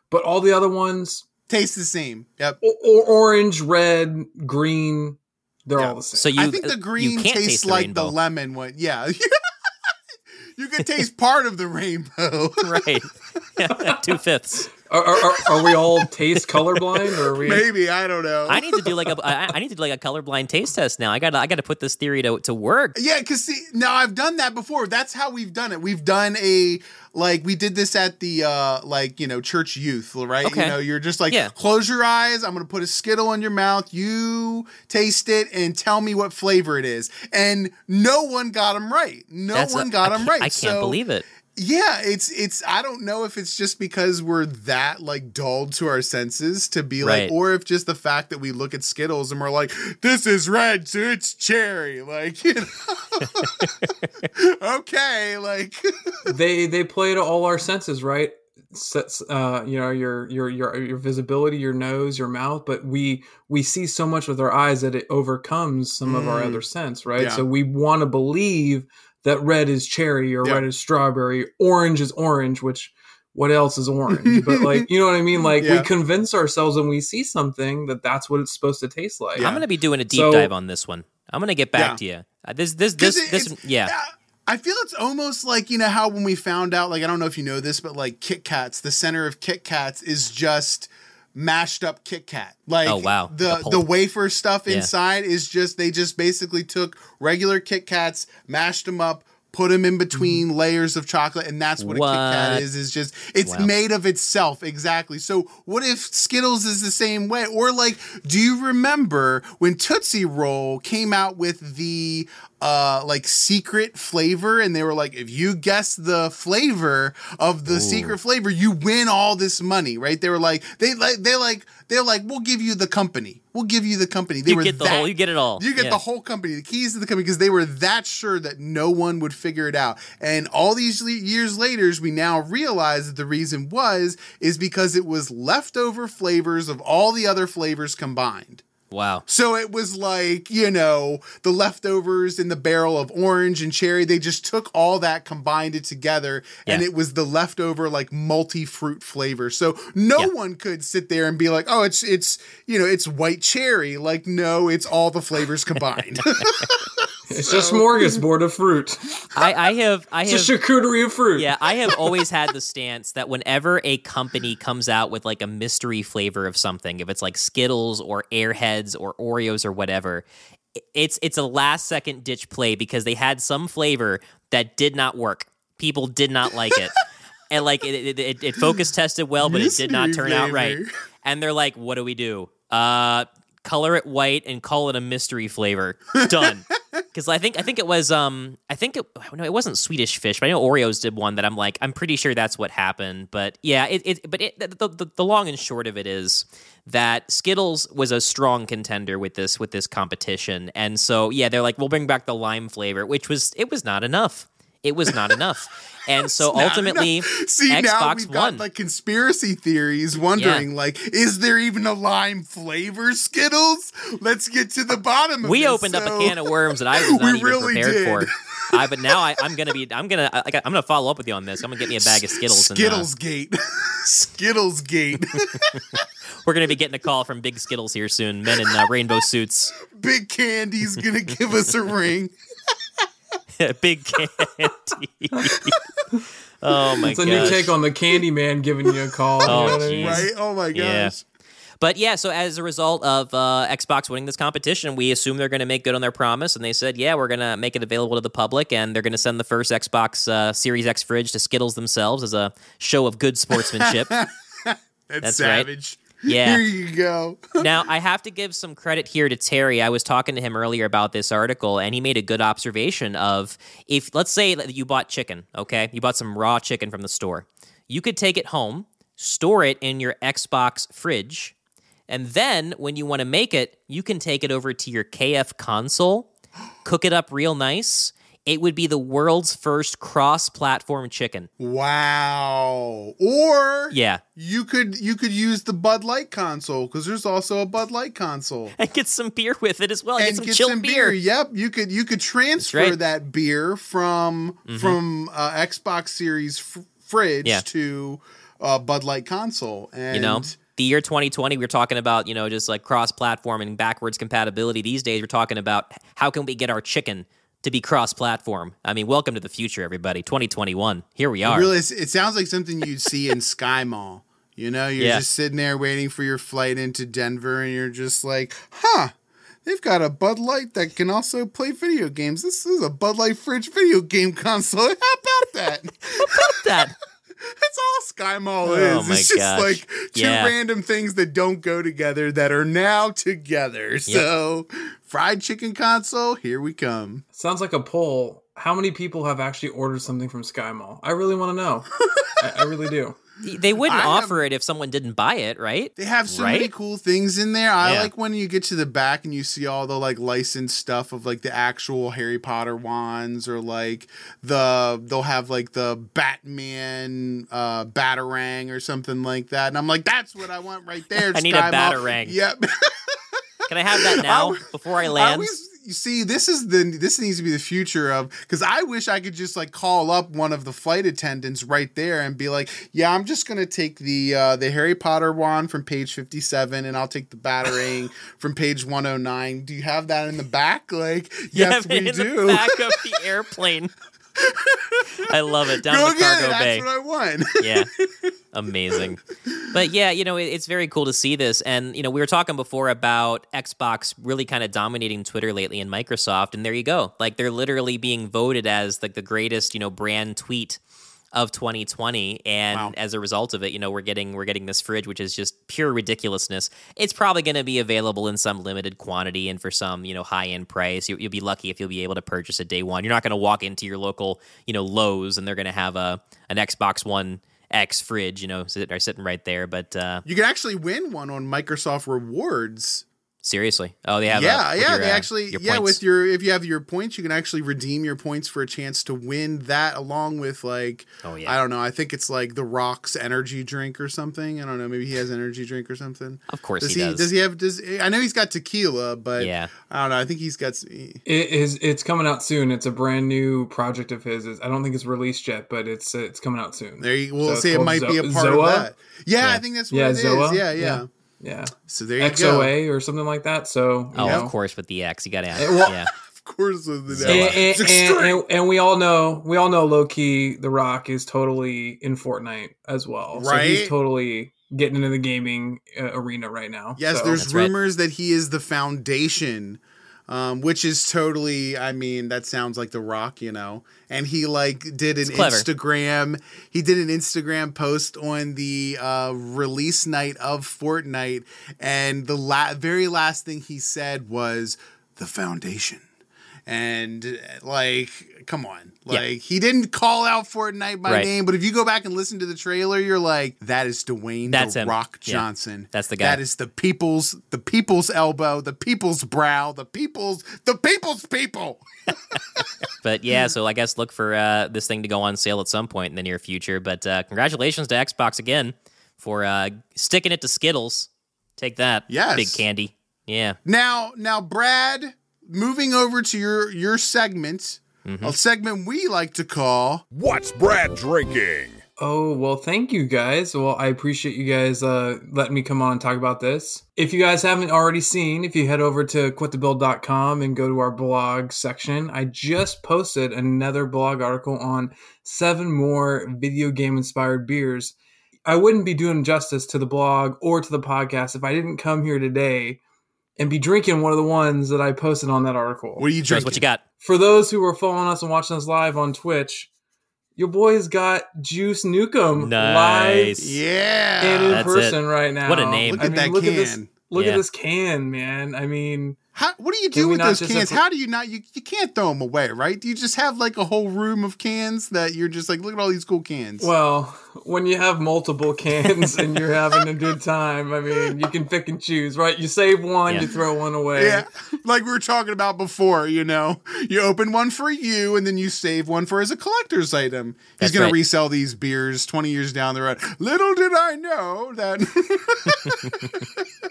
but all the other ones, taste the same yep or, or orange, red, green, they're Yeah. all the same. So you, i think uh, the green can't tastes taste the like rainbow. the lemon one yeah you can taste part of the rainbow right? two fifths. Are, are, are we all taste colorblind, or are we? Maybe I don't know. I need to do like a I, I need to do like a colorblind taste test now. I got to I got to put this theory to to work. Yeah, because see, now I've done that before. That's how we've done it. We've done a like we did this at the uh like you know church youth, right? Okay. You know, you're just like Yeah. close your eyes. I'm gonna put a skittle in your mouth. You taste it and tell me what flavor it is. And no one got them right. No That's a- one got I them right. I can't So, believe it. Yeah, it's it's I don't know if it's just because we're that like dulled to our senses to be Right. like or if just the fact that we look at Skittles and we're like this is red so it's cherry like you know okay like they they play to all our senses, right? Sets, uh, you know, your your your your visibility, your nose, your mouth, but we we see so much with our eyes that it overcomes some of our Mm. other sense, right? Yeah. So we want to believe that red is cherry or Yeah. red is strawberry, orange is orange, which what else is orange? but like, you know what I mean? Like Yeah. we convince ourselves when we see something that that's what it's supposed to taste like. Yeah. I'm going to be doing a deep So- dive on this one. I'm going to get back Yeah. to you. Uh, this this 'Cause this it- this it's- yeah. I feel it's almost like you know how when we found out like I don't know if you know this but like Kit Kats the center of Kit Kats is just mashed up Kit Kat like Oh, wow. the The the, wafer stuff Yeah. inside is just they just basically took regular Kit Kats mashed them up put them in mm-hmm. between layers of chocolate and that's what, a Kit Kat is is just it's Wow. made of itself exactly so what if Skittles is the same way or like do you remember when Tootsie Roll came out with the uh like secret flavor and they were like if you guess the flavor of the secret flavor you win all this money right they were like they like they like they're like we'll give you the company we'll give you the company they You were get the that, whole you get it all. you get Yeah. the whole company, the keys to the company, because they were that sure that no one would figure it out. And all these le- years later, we now realize that the reason was is because it was leftover flavors of all the other flavors combined. Wow. So it was like, you know, the leftovers in the barrel of orange and cherry. They just took all that, combined it together, and it was the leftover like multi fruit flavor. So no Yeah. one could sit there and be like, oh, it's it's you know, it's white cherry. Like, no, it's all the flavors combined. It's just smorgasbord of fruit. I, I have I It's have a charcuterie of fruit. Yeah, I have always had the stance that whenever a company comes out with like a mystery flavor of something, if it's like Skittles or Airheads or Oreos or whatever, it's it's a last second ditch play because they had some flavor that did not work. People did not like it. And like it, it, it, focus tested well, but it did not turn out right. And they're like, "What do we do? Uh, color it white and call it a mystery flavor. Done." Because I think I think it was um I think it no it wasn't Swedish Fish, but I know Oreos did one that I'm like I'm pretty sure that's what happened. But yeah, it, it but it, the, the the long and short of it is that Skittles was a strong contender with this with this competition, and so yeah, they're like we'll bring back the lime flavor, which was it was not enough. It was not enough, and so ultimately, see now Xbox we've won. got like conspiracy theories wondering like is there even a lime flavor skittles let's get to the bottom of we this. opened up a can of worms that I was not even really prepared did. for. I, but now I, I'm gonna be. I'm gonna. I, I'm gonna follow up with you on this. I'm gonna get me a bag of Skittles. And, uh, Skittles gate Skittles gate we're gonna be getting a call from Big Skittles here soon. Men in uh, rainbow suits. Big Candy's gonna give us a ring Big candy. oh my god. It's a gosh. new take on the Candyman giving you a call. you Oh, know I mean? right oh my gosh Yeah. But yeah, so as a result of uh, Xbox winning this competition, we assume they're going to make good on their promise, and they said, "Yeah, we're going to make it available to the public, and they're going to send the first Xbox uh, Series X fridge to Skittles themselves as a show of good sportsmanship." that's, That's right. Yeah. here you go now, I have to give some credit here to Terry. I was talking to him earlier about this article, and he made a good observation of if, let's say, that you bought chicken, okay? You bought some raw chicken from the store. You could take it home, store it in your Xbox fridge, and then when you want to make it, you can take it over to your KF console, cook it up real nice. It would be the world's first cross platform chicken. wow or Yeah. you could you could use the Bud Light console because there's also a Bud Light console And get some beer with it as well. Get and some get chilled some beer. beer. Yep, you could you could transfer right. Mm-hmm. that beer from from uh, Xbox Series f- fridge Yeah. to uh, Bud Light console. And you know the year 2020 we we're talking about you know just like cross platform and backwards compatibility these days we're talking about how can we get our chicken to be cross platform i mean welcome to the future everybody 2021 here we are really, it sounds like something you'd see in Sky Mall. You know, you're Yeah. just sitting there waiting for your flight into Denver, and you're just like, huh. They've got a Bud Light that can also play video games. This is a Bud Light fridge video game console. How about that? How about that. That's all Sky Mall Oh is. my it's just gosh. like two Yeah. random things that don't go together that are now together. So, fried chicken console, here we come. Sounds like a poll. How many people have actually ordered something from Sky Mall? I really want to know. I, I really do. They wouldn't I have- offer it if someone didn't buy it, right? They have so many cool things in there. I Yeah. like when you get to the back and you see all the like licensed stuff of like the actual Harry Potter wands or like the they'll have like the Batman uh batarang or something like that. And I'm like, that's what I want right there. I need a Sky Mall." Batarang. Yep. Can I have that now I- before I I land? You see, this is the this needs to be the future of because I wish I could just like call up one of the flight attendants right there and be like, "Yeah, I'm just gonna take the uh, the Harry Potter wand from page 57, and I'll take the batarang from page 109. Do you have that in the back? Like, yes, we in do. the back of the airplane. I love it. Down Go the cargo it. That's bay. what I want. yeah amazing but yeah you know it, it's very cool to see this and you know we were talking before about xbox really kind of dominating twitter lately and microsoft and there you go like they're literally being voted as like the greatest you know brand tweet of 2020 and Wow. as a result of it you know we're getting we're getting this fridge which is just pure ridiculousness it's probably going to be available in some limited quantity and for some you know high end price you, you'll be lucky if you'll be able to purchase it day one you're not going to walk into your local you know lowes and they're going to have a an xbox one x fridge you know are sitting right there but uh You can actually win one on Microsoft Rewards. Seriously oh they have yeah, with yeah. your, they uh, actually, yeah, points. with your if you have your points, you can actually redeem your points for a chance to win that, along with like, Oh, yeah. I don't know. I think it's like the Rock's energy drink or something. I don't know. Maybe he has energy drink or something. of course Does he, he? does Does he have? Does I know he's got tequila, but Yeah. I don't know. I think he's got. It is. It's coming out soon. It's a brand new project of his. It's- I don't think it's released yet, but it's it's coming out soon. There you. We'll it's say it called might be a part Zoa? of that. Yeah, Yeah. I think that's what Yeah, it is. Zoa? Yeah, yeah, Yeah. Yeah, So there you go. XOA or something like that. So oh know. of course with the x you gotta add Eh, well- yeah Of course, with the Zoa. and, and, and, and, and we all know we all know low key the rock is totally in fortnite as well so Right? he's totally getting into the gaming uh, arena right now Yes, So- there's That's right. rumors that he is the foundation, um, which is totally. I mean, that sounds like The Rock, you know. And he like did an Instagram. He did an Instagram post on the uh, release night of Fortnite, and the la- very last thing he said was the foundation. And uh, like, come on, Yeah. like he didn't call out Fortnite by Right. name, but if you go back and listen to the trailer, you're like, that is Dwayne That's the him. Rock Yeah. Johnson. That's the guy. That is the people's the people's elbow, the people's brow, the people's the people's people. But yeah, so I guess look for uh, this thing to go on sale at some point in the near future. But uh, congratulations to Xbox again for uh, sticking it to Skittles. Take that, Yes. big candy. Yeah, Now, now, Brad, moving over to your your segment, Mm-hmm. a segment we like to call What's Brad drinking? Oh, well, thank you guys. Well, I appreciate you guys uh, letting me come on and talk about this. If you guys haven't already seen, if you head over to quitthebuild.com and go to our blog section, I just posted another blog article on seven more video game inspired beers. I wouldn't be doing justice to the blog or to the podcast if I didn't come here today and be drinking one of the ones that I posted on that article what are you drinking? what you got. for those who are following us and watching us live on Twitch, your boy's got Juice Nukem Nice. live Yeah. and in That's person it. right now. What a name. Look I at mean, that look At this, can. look Yeah. at this can, man. I mean, How, what do you do we with those cans? appro- How do you not you, you can't throw them away, right? Do you just have like a whole room of cans that you're just like look at all these cool cans? well, when you have multiple cans and you're having a good time, I mean, you can pick and choose, right? You save one, Yeah. you throw one away. Yeah, like we were talking about before, you know, you open one for you and then you save one for as a collector's item. He's That's going right. to resell these beers 20 years down the road. Little did I know that.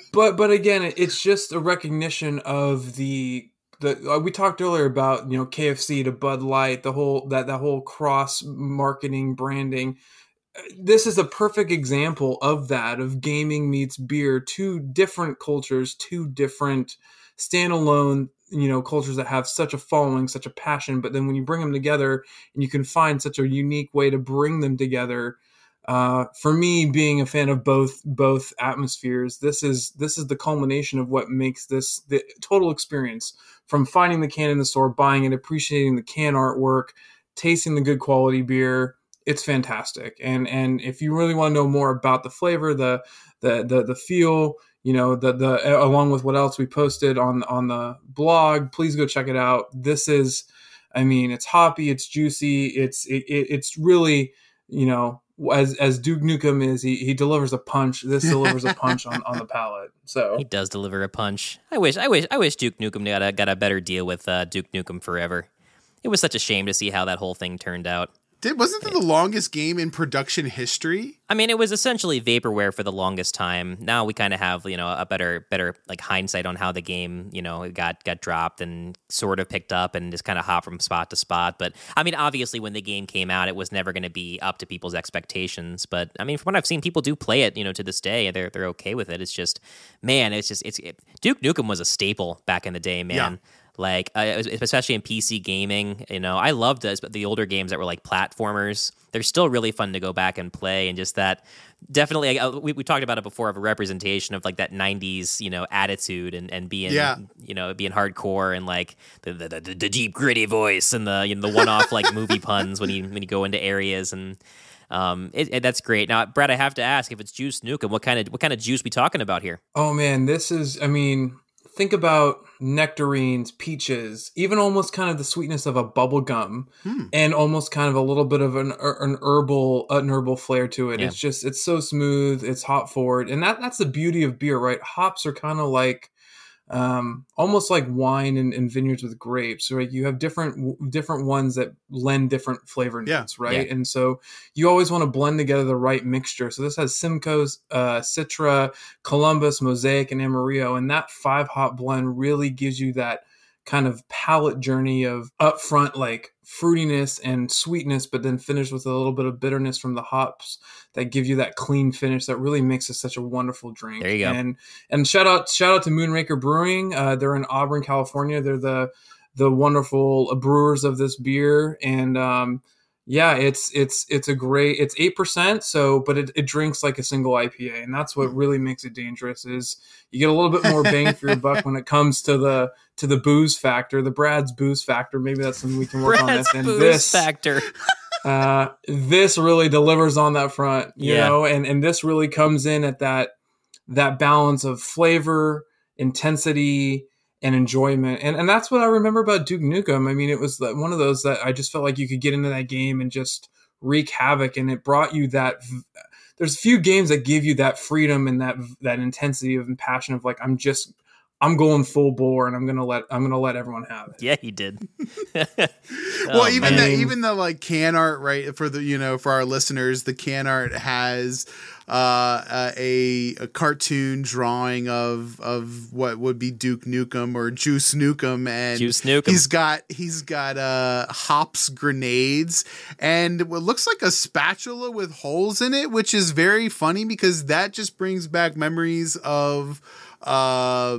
but but again it's just a recognition of the the uh, we talked earlier about you know KFC to Bud Light the whole that that whole cross marketing branding. This is a perfect example of that of gaming meets beer two different cultures two different standalone you know cultures that have such a following such a passion but then when you bring them together and you can find such a unique way to bring them together uh, for me, being a fan of both both atmospheres, this is this is the culmination of what makes this the total experience. From finding the can in the store, buying it, appreciating the can artwork, tasting the good quality beer, it's fantastic. And and if you really want to know more about the flavor, the the the, the feel, you know, the the along with what else we posted on on the blog, please go check it out. This is, I mean, it's hoppy, it's juicy, it's it, it's really, you know, as as Duke Nukem is, he, he delivers a punch. This delivers a punch on, on the palate. So he does deliver a punch. I wish I wish I wish Duke Nukem got a got a better deal with uh, Duke Nukem Forever. It was such a shame to see how that whole thing turned out. Did wasn't that the longest game in production history? I mean, it was essentially vaporware for the longest time. Now we kind of have you know a better better like hindsight on how the game you know got got dropped and sort of picked up and just kind of hop from spot to spot. But I mean, obviously when the game came out, it was never going to be up to people's expectations. But I mean, from what I've seen, people do play it you know to this day. They're they're okay with it. It's just man, it's just it's it, Duke Nukem was a staple back in the day, man. Yeah like uh, especially in PC gaming. You know, I loved the, the older games that were like platformers. They're still really fun to go back and play, and just that definitely uh, we, we talked about it before of a representation of like that 90s you know attitude and, and being yeah. you know being hardcore and like the, the, the, the deep gritty voice and the you know the one-off like movie puns when you when you go into areas and um, it, it, that's great. Now, Brad, I have to ask if it's Juice Nukem, what kind of what kind of juice we talking about here? Oh man, this is. I mean, think about nectarines, peaches, even almost kind of the sweetness of a bubble gum, hmm. and almost kind of a little bit of an an herbal an herbal flair to it. Yeah. It's just it's so smooth, it's hop forward, and that that's the beauty of beer, right? Hops are kind of like um, almost like wine and, and, vineyards with grapes, right? You have different different ones that lend different flavor notes, yeah. right? Yeah. And so you always want to blend together the right mixture. So this has Simcoe's, uh, Citra, Columbus, Mosaic, and Amarillo, and that five hop blend really gives you that kind of palate journey of upfront like fruitiness and sweetness, but then finished with a little bit of bitterness from the hops that give you that clean finish that really makes it such a wonderful drink. There you go. And and shout out shout out to Moonraker Brewing. Uh, they're in Auburn, California. They're the the wonderful brewers of this beer and um, yeah, it's it's it's a great it's eight percent. So, but it, it drinks like a single IPA, and that's what really makes it dangerous. Is you get a little bit more bang for your buck when it comes to the to the booze factor, the Brad's booze factor. Maybe that's something we can work Brad's on. This and this factor. uh, this really delivers on that front, you yeah. know, and and this really comes in at that that balance of flavor, intensity, and enjoyment. And and that's what I remember about Duke Nukem. I mean, it was one of those that I just felt like you could get into that game and just wreak havoc, and it brought you that. There's few games that give you that freedom and that that intensity of and passion of like I'm just I'm going full bore and I'm gonna let I'm gonna let everyone have it. Yeah, he did. well, oh, even man. the even the like can art right for the you know for our listeners, the can art has uh, a a cartoon drawing of of what would be Duke Nukem or Juice Nukem, and Juice Nukem. He's got he's got uh hops grenades and what looks like a spatula with holes in it, which is very funny because that just brings back memories of uh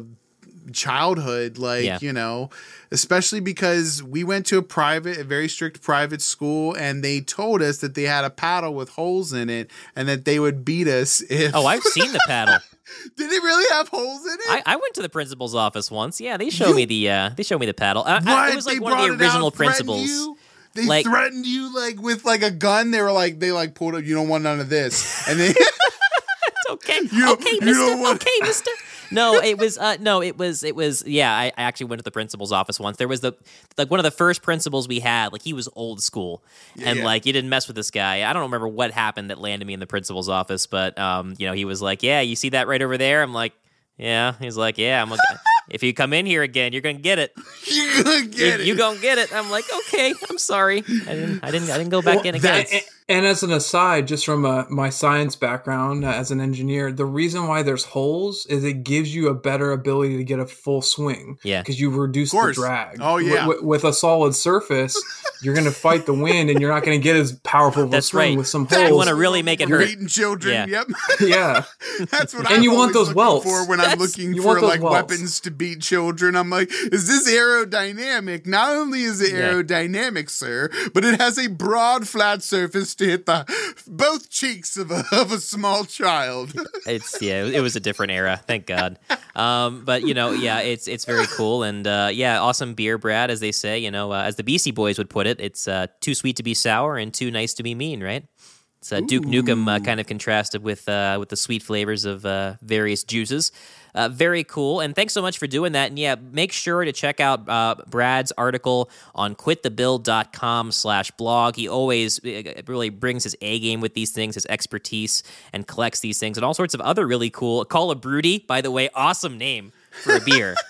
childhood like yeah. you know especially because we went to a private a very strict private school and they told us that they had a paddle with holes in it and that they would beat us if oh i've seen the paddle did it really have holes in it I, I, went to the principal's office once yeah they showed you, me the uh they showed me the paddle I, I, it was like one of the original principals you? They like, threatened you like with like a gun. They were like, they like pulled up. You don't want none of this, and they. it's okay. You, okay, Mister. Okay, Mister no, it was uh, no, it was it was yeah. I, I, actually went to the principal's office once. There was the like one of the first principals we had. Like he was old school, yeah, and yeah. like you didn't mess with this guy. I don't remember what happened that landed me in the principal's office, but um, you know, he was like, "Yeah, you see that right over there?" I'm like, "Yeah." He's like, "Yeah." I'm like if you come in here again, you're gonna get it. You're gonna get you, it. You gonna get it. I'm like, okay, I'm sorry. I didn't. I didn't. I didn't go back well, in again. That, and as an aside, just from uh, my science background uh, as an engineer, the reason why there's holes is it gives you a better ability to get a full swing. Yeah. Because you reduce the drag. Oh, yeah. W- with a solid surface, you're going to fight the wind and you're not going to get as powerful of a That's swing right. with some holes. You want to really make it you're hurt. eating children. Yeah. Yep. yeah. That's what And I'm you want those welts. for when That's, I'm looking for like weapons to beat children. I'm like, is this aerodynamic? Not only is it aerodynamic, yeah. sir, but it has a broad, flat surface to hit the both cheeks of a, of a small child. it's yeah, it was a different era. Thank God. Um, but you know, yeah, it's it's very cool and uh, yeah, awesome beer, Brad, as they say. You know, uh, as the BC Boys would put it, it's uh, too sweet to be sour and too nice to be mean, right? It's Duke Nukem uh, kind of contrasted with uh, with the sweet flavors of uh, various juices. Uh, very cool, and thanks so much for doing that. And yeah, make sure to check out uh, Brad's article on quitthebuild.com slash blog. He always really brings his A game with these things, his expertise, and collects these things, and all sorts of other really cool. Call a Broody, by the way, awesome name for a beer.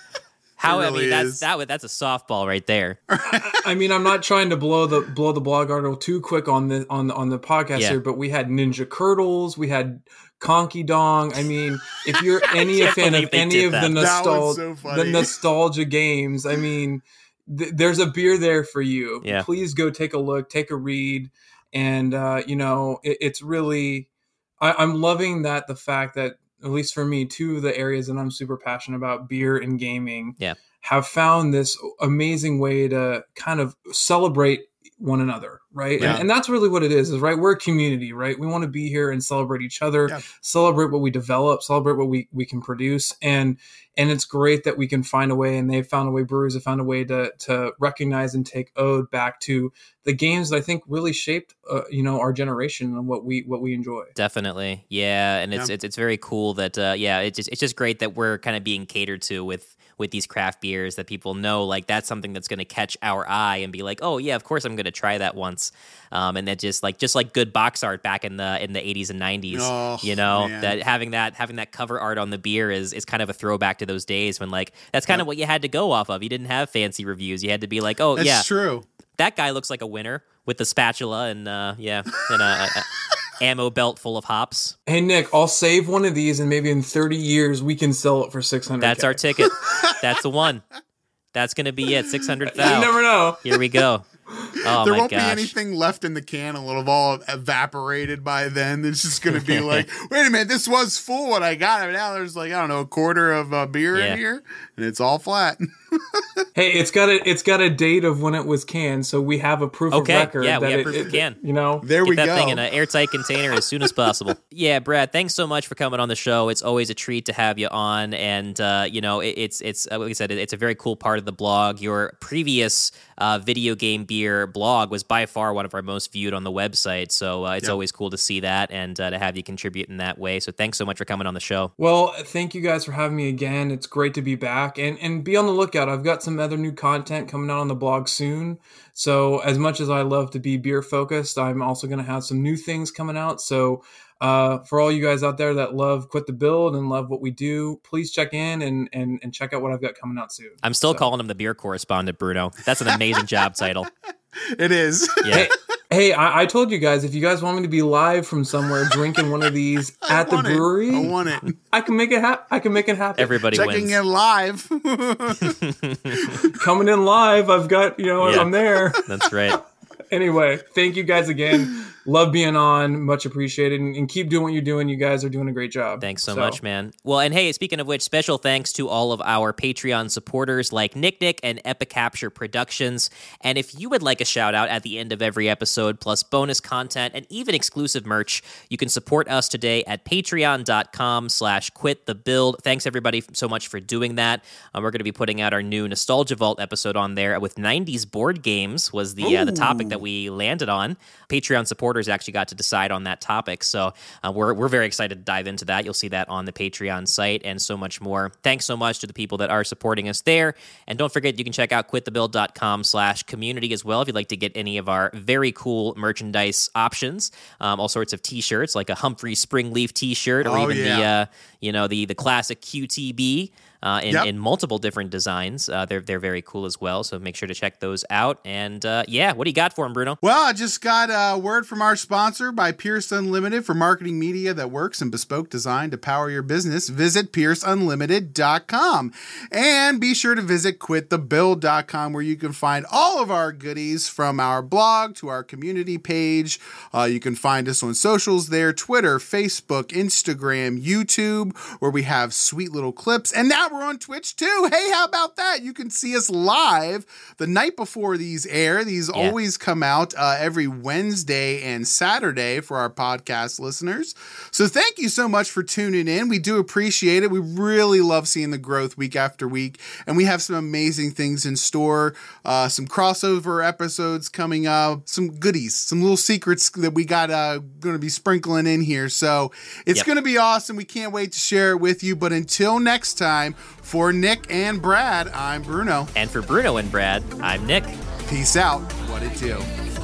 How really I mean that's that that's a softball right there. I mean, I'm not trying to blow the blow the blog article too quick on the on on the podcast yeah. here, but we had Ninja Curdles, we had Conky Dong. I mean, if you're any a fan of any of that. the nostalgia so the nostalgia games, I mean, th- there's a beer there for you. Yeah. Please go take a look, take a read, and uh, you know, it, it's really. I, I'm loving that the fact that at least for me, two of the areas that I'm super passionate about, beer and gaming, yeah. have found this amazing way to kind of celebrate one another, right? Yeah. And, and, that's really what it is, is right? We're a community, right? We want to be here and celebrate each other, yeah. celebrate what we develop, celebrate what we, we can produce. And and it's great that we can find a way and they've found a way, brewers have found a way to to recognize and take ode back to the games that I think really shaped uh, you know our generation and what we what we enjoy. Definitely. Yeah. And it's yeah. it's, it's very cool that uh, yeah, it's just, it's just great that we're kind of being catered to with with these craft beers that people know like that's something that's going to catch our eye and be like, oh yeah, of course I'm going to try that once. Um, and that just like just like good box art back in the in the 80s and 90s, oh, you know, man. that having that having that cover art on the beer is is kind of a throwback to those days when like that's kind yep. of what you had to go off of. You didn't have fancy reviews. You had to be like, oh that's yeah, true. That guy looks like a winner with the spatula and uh, yeah, and a, a, ammo belt full of hops. Hey Nick, I'll save one of these, and maybe in thirty years we can sell it for six hundred. That's our ticket. That's the one. That's gonna be it. Six hundred thousand. You never know. Here we go. Oh, there won't gosh. be anything left in the can. It'll have all evaporated by then. It's just going to be like, wait a minute, this was full when I got it. Now there's like I don't know a quarter of uh, beer yeah. in here, and it's all flat. hey, it's got a it's got a date of when it was canned, so we have a proof okay. of record. Yeah, we have it, proof of can. You know, there Get we that go. thing in an airtight container as soon as possible. yeah, Brad, thanks so much for coming on the show. It's always a treat to have you on, and uh, you know, it, it's it's uh, like I said, it's a very cool part of the blog. Your previous uh, video game beer blog was by far one of our most viewed on the website, so uh, it's yep. always cool to see that and uh, to have you contribute in that way. So thanks so much for coming on the show. Well, thank you guys for having me again. It's great to be back, and and be on the lookout. I've got some other new content coming out on the blog soon. So as much as I love to be beer focused, I'm also going to have some new things coming out. So uh, for all you guys out there that love quit the build and love what we do, please check in and and, and check out what I've got coming out soon. I'm still so. calling him the beer correspondent, Bruno. That's an amazing job title. It is. Yeah. Hey, hey I, I, told you guys if you guys want me to be live from somewhere drinking one of these at the brewery, it. I want it. I can make it happen. I can make it happen. Everybody checking wins. in live, coming in live. I've got you know yeah. I'm there. That's right. anyway, thank you guys again love being on. Much appreciated. And, and, keep doing what you're doing. You guys are doing a great job. Thanks so, so, much, man. Well, and hey, speaking of which, special thanks to all of our Patreon supporters like Nick Nick and Epicapture Productions. And if you would like a shout out at the end of every episode, plus bonus content and even exclusive merch, you can support us today at patreon.com slash quit the build. Thanks everybody so much for doing that. Um, we're going to be putting out our new Nostalgia Vault episode on there with 90s board games was the uh, the topic that we landed on. Patreon supporters actually got to decide on that topic. So uh, we're, we're very excited to dive into that. You'll see that on the Patreon site and so much more. Thanks so much to the people that are supporting us there. And don't forget, you can check out quitthebuild.com slash community as well if you'd like to get any of our very cool merchandise options. Um, all sorts of t-shirts like a Humphrey Springleaf t-shirt or oh, even yeah. the, uh, you know, the, the classic QTB uh, in, Yep. in multiple different designs. Uh, they're they're very cool as well. So make sure to check those out. And uh, yeah, what do you got for them, Bruno? Well, I just got a word from our sponsor by Pierce Unlimited for marketing media that works in bespoke design to power your business. Visit pierceunlimited.com and be sure to visit quitthebuild.com where you can find all of our goodies from our blog to our community page. Uh, you can find us on socials there Twitter, Facebook, Instagram, YouTube, where we have sweet little clips. And now we're on Twitch too. Hey, how about that? You can see us live the night before these air. These yeah. always come out uh, every Wednesday and Saturday for our podcast listeners. So thank you so much for tuning in. We do appreciate it. We really love seeing the growth week after week, and we have some amazing things in store. Uh, some crossover episodes coming up, some goodies, some little secrets that we got uh, going to be sprinkling in here. So it's yep. going to be awesome. We can't wait to share it with you. But until next time, for Nick and Brad, I'm Bruno. And for Bruno and Brad, I'm Nick. Peace out. What it do?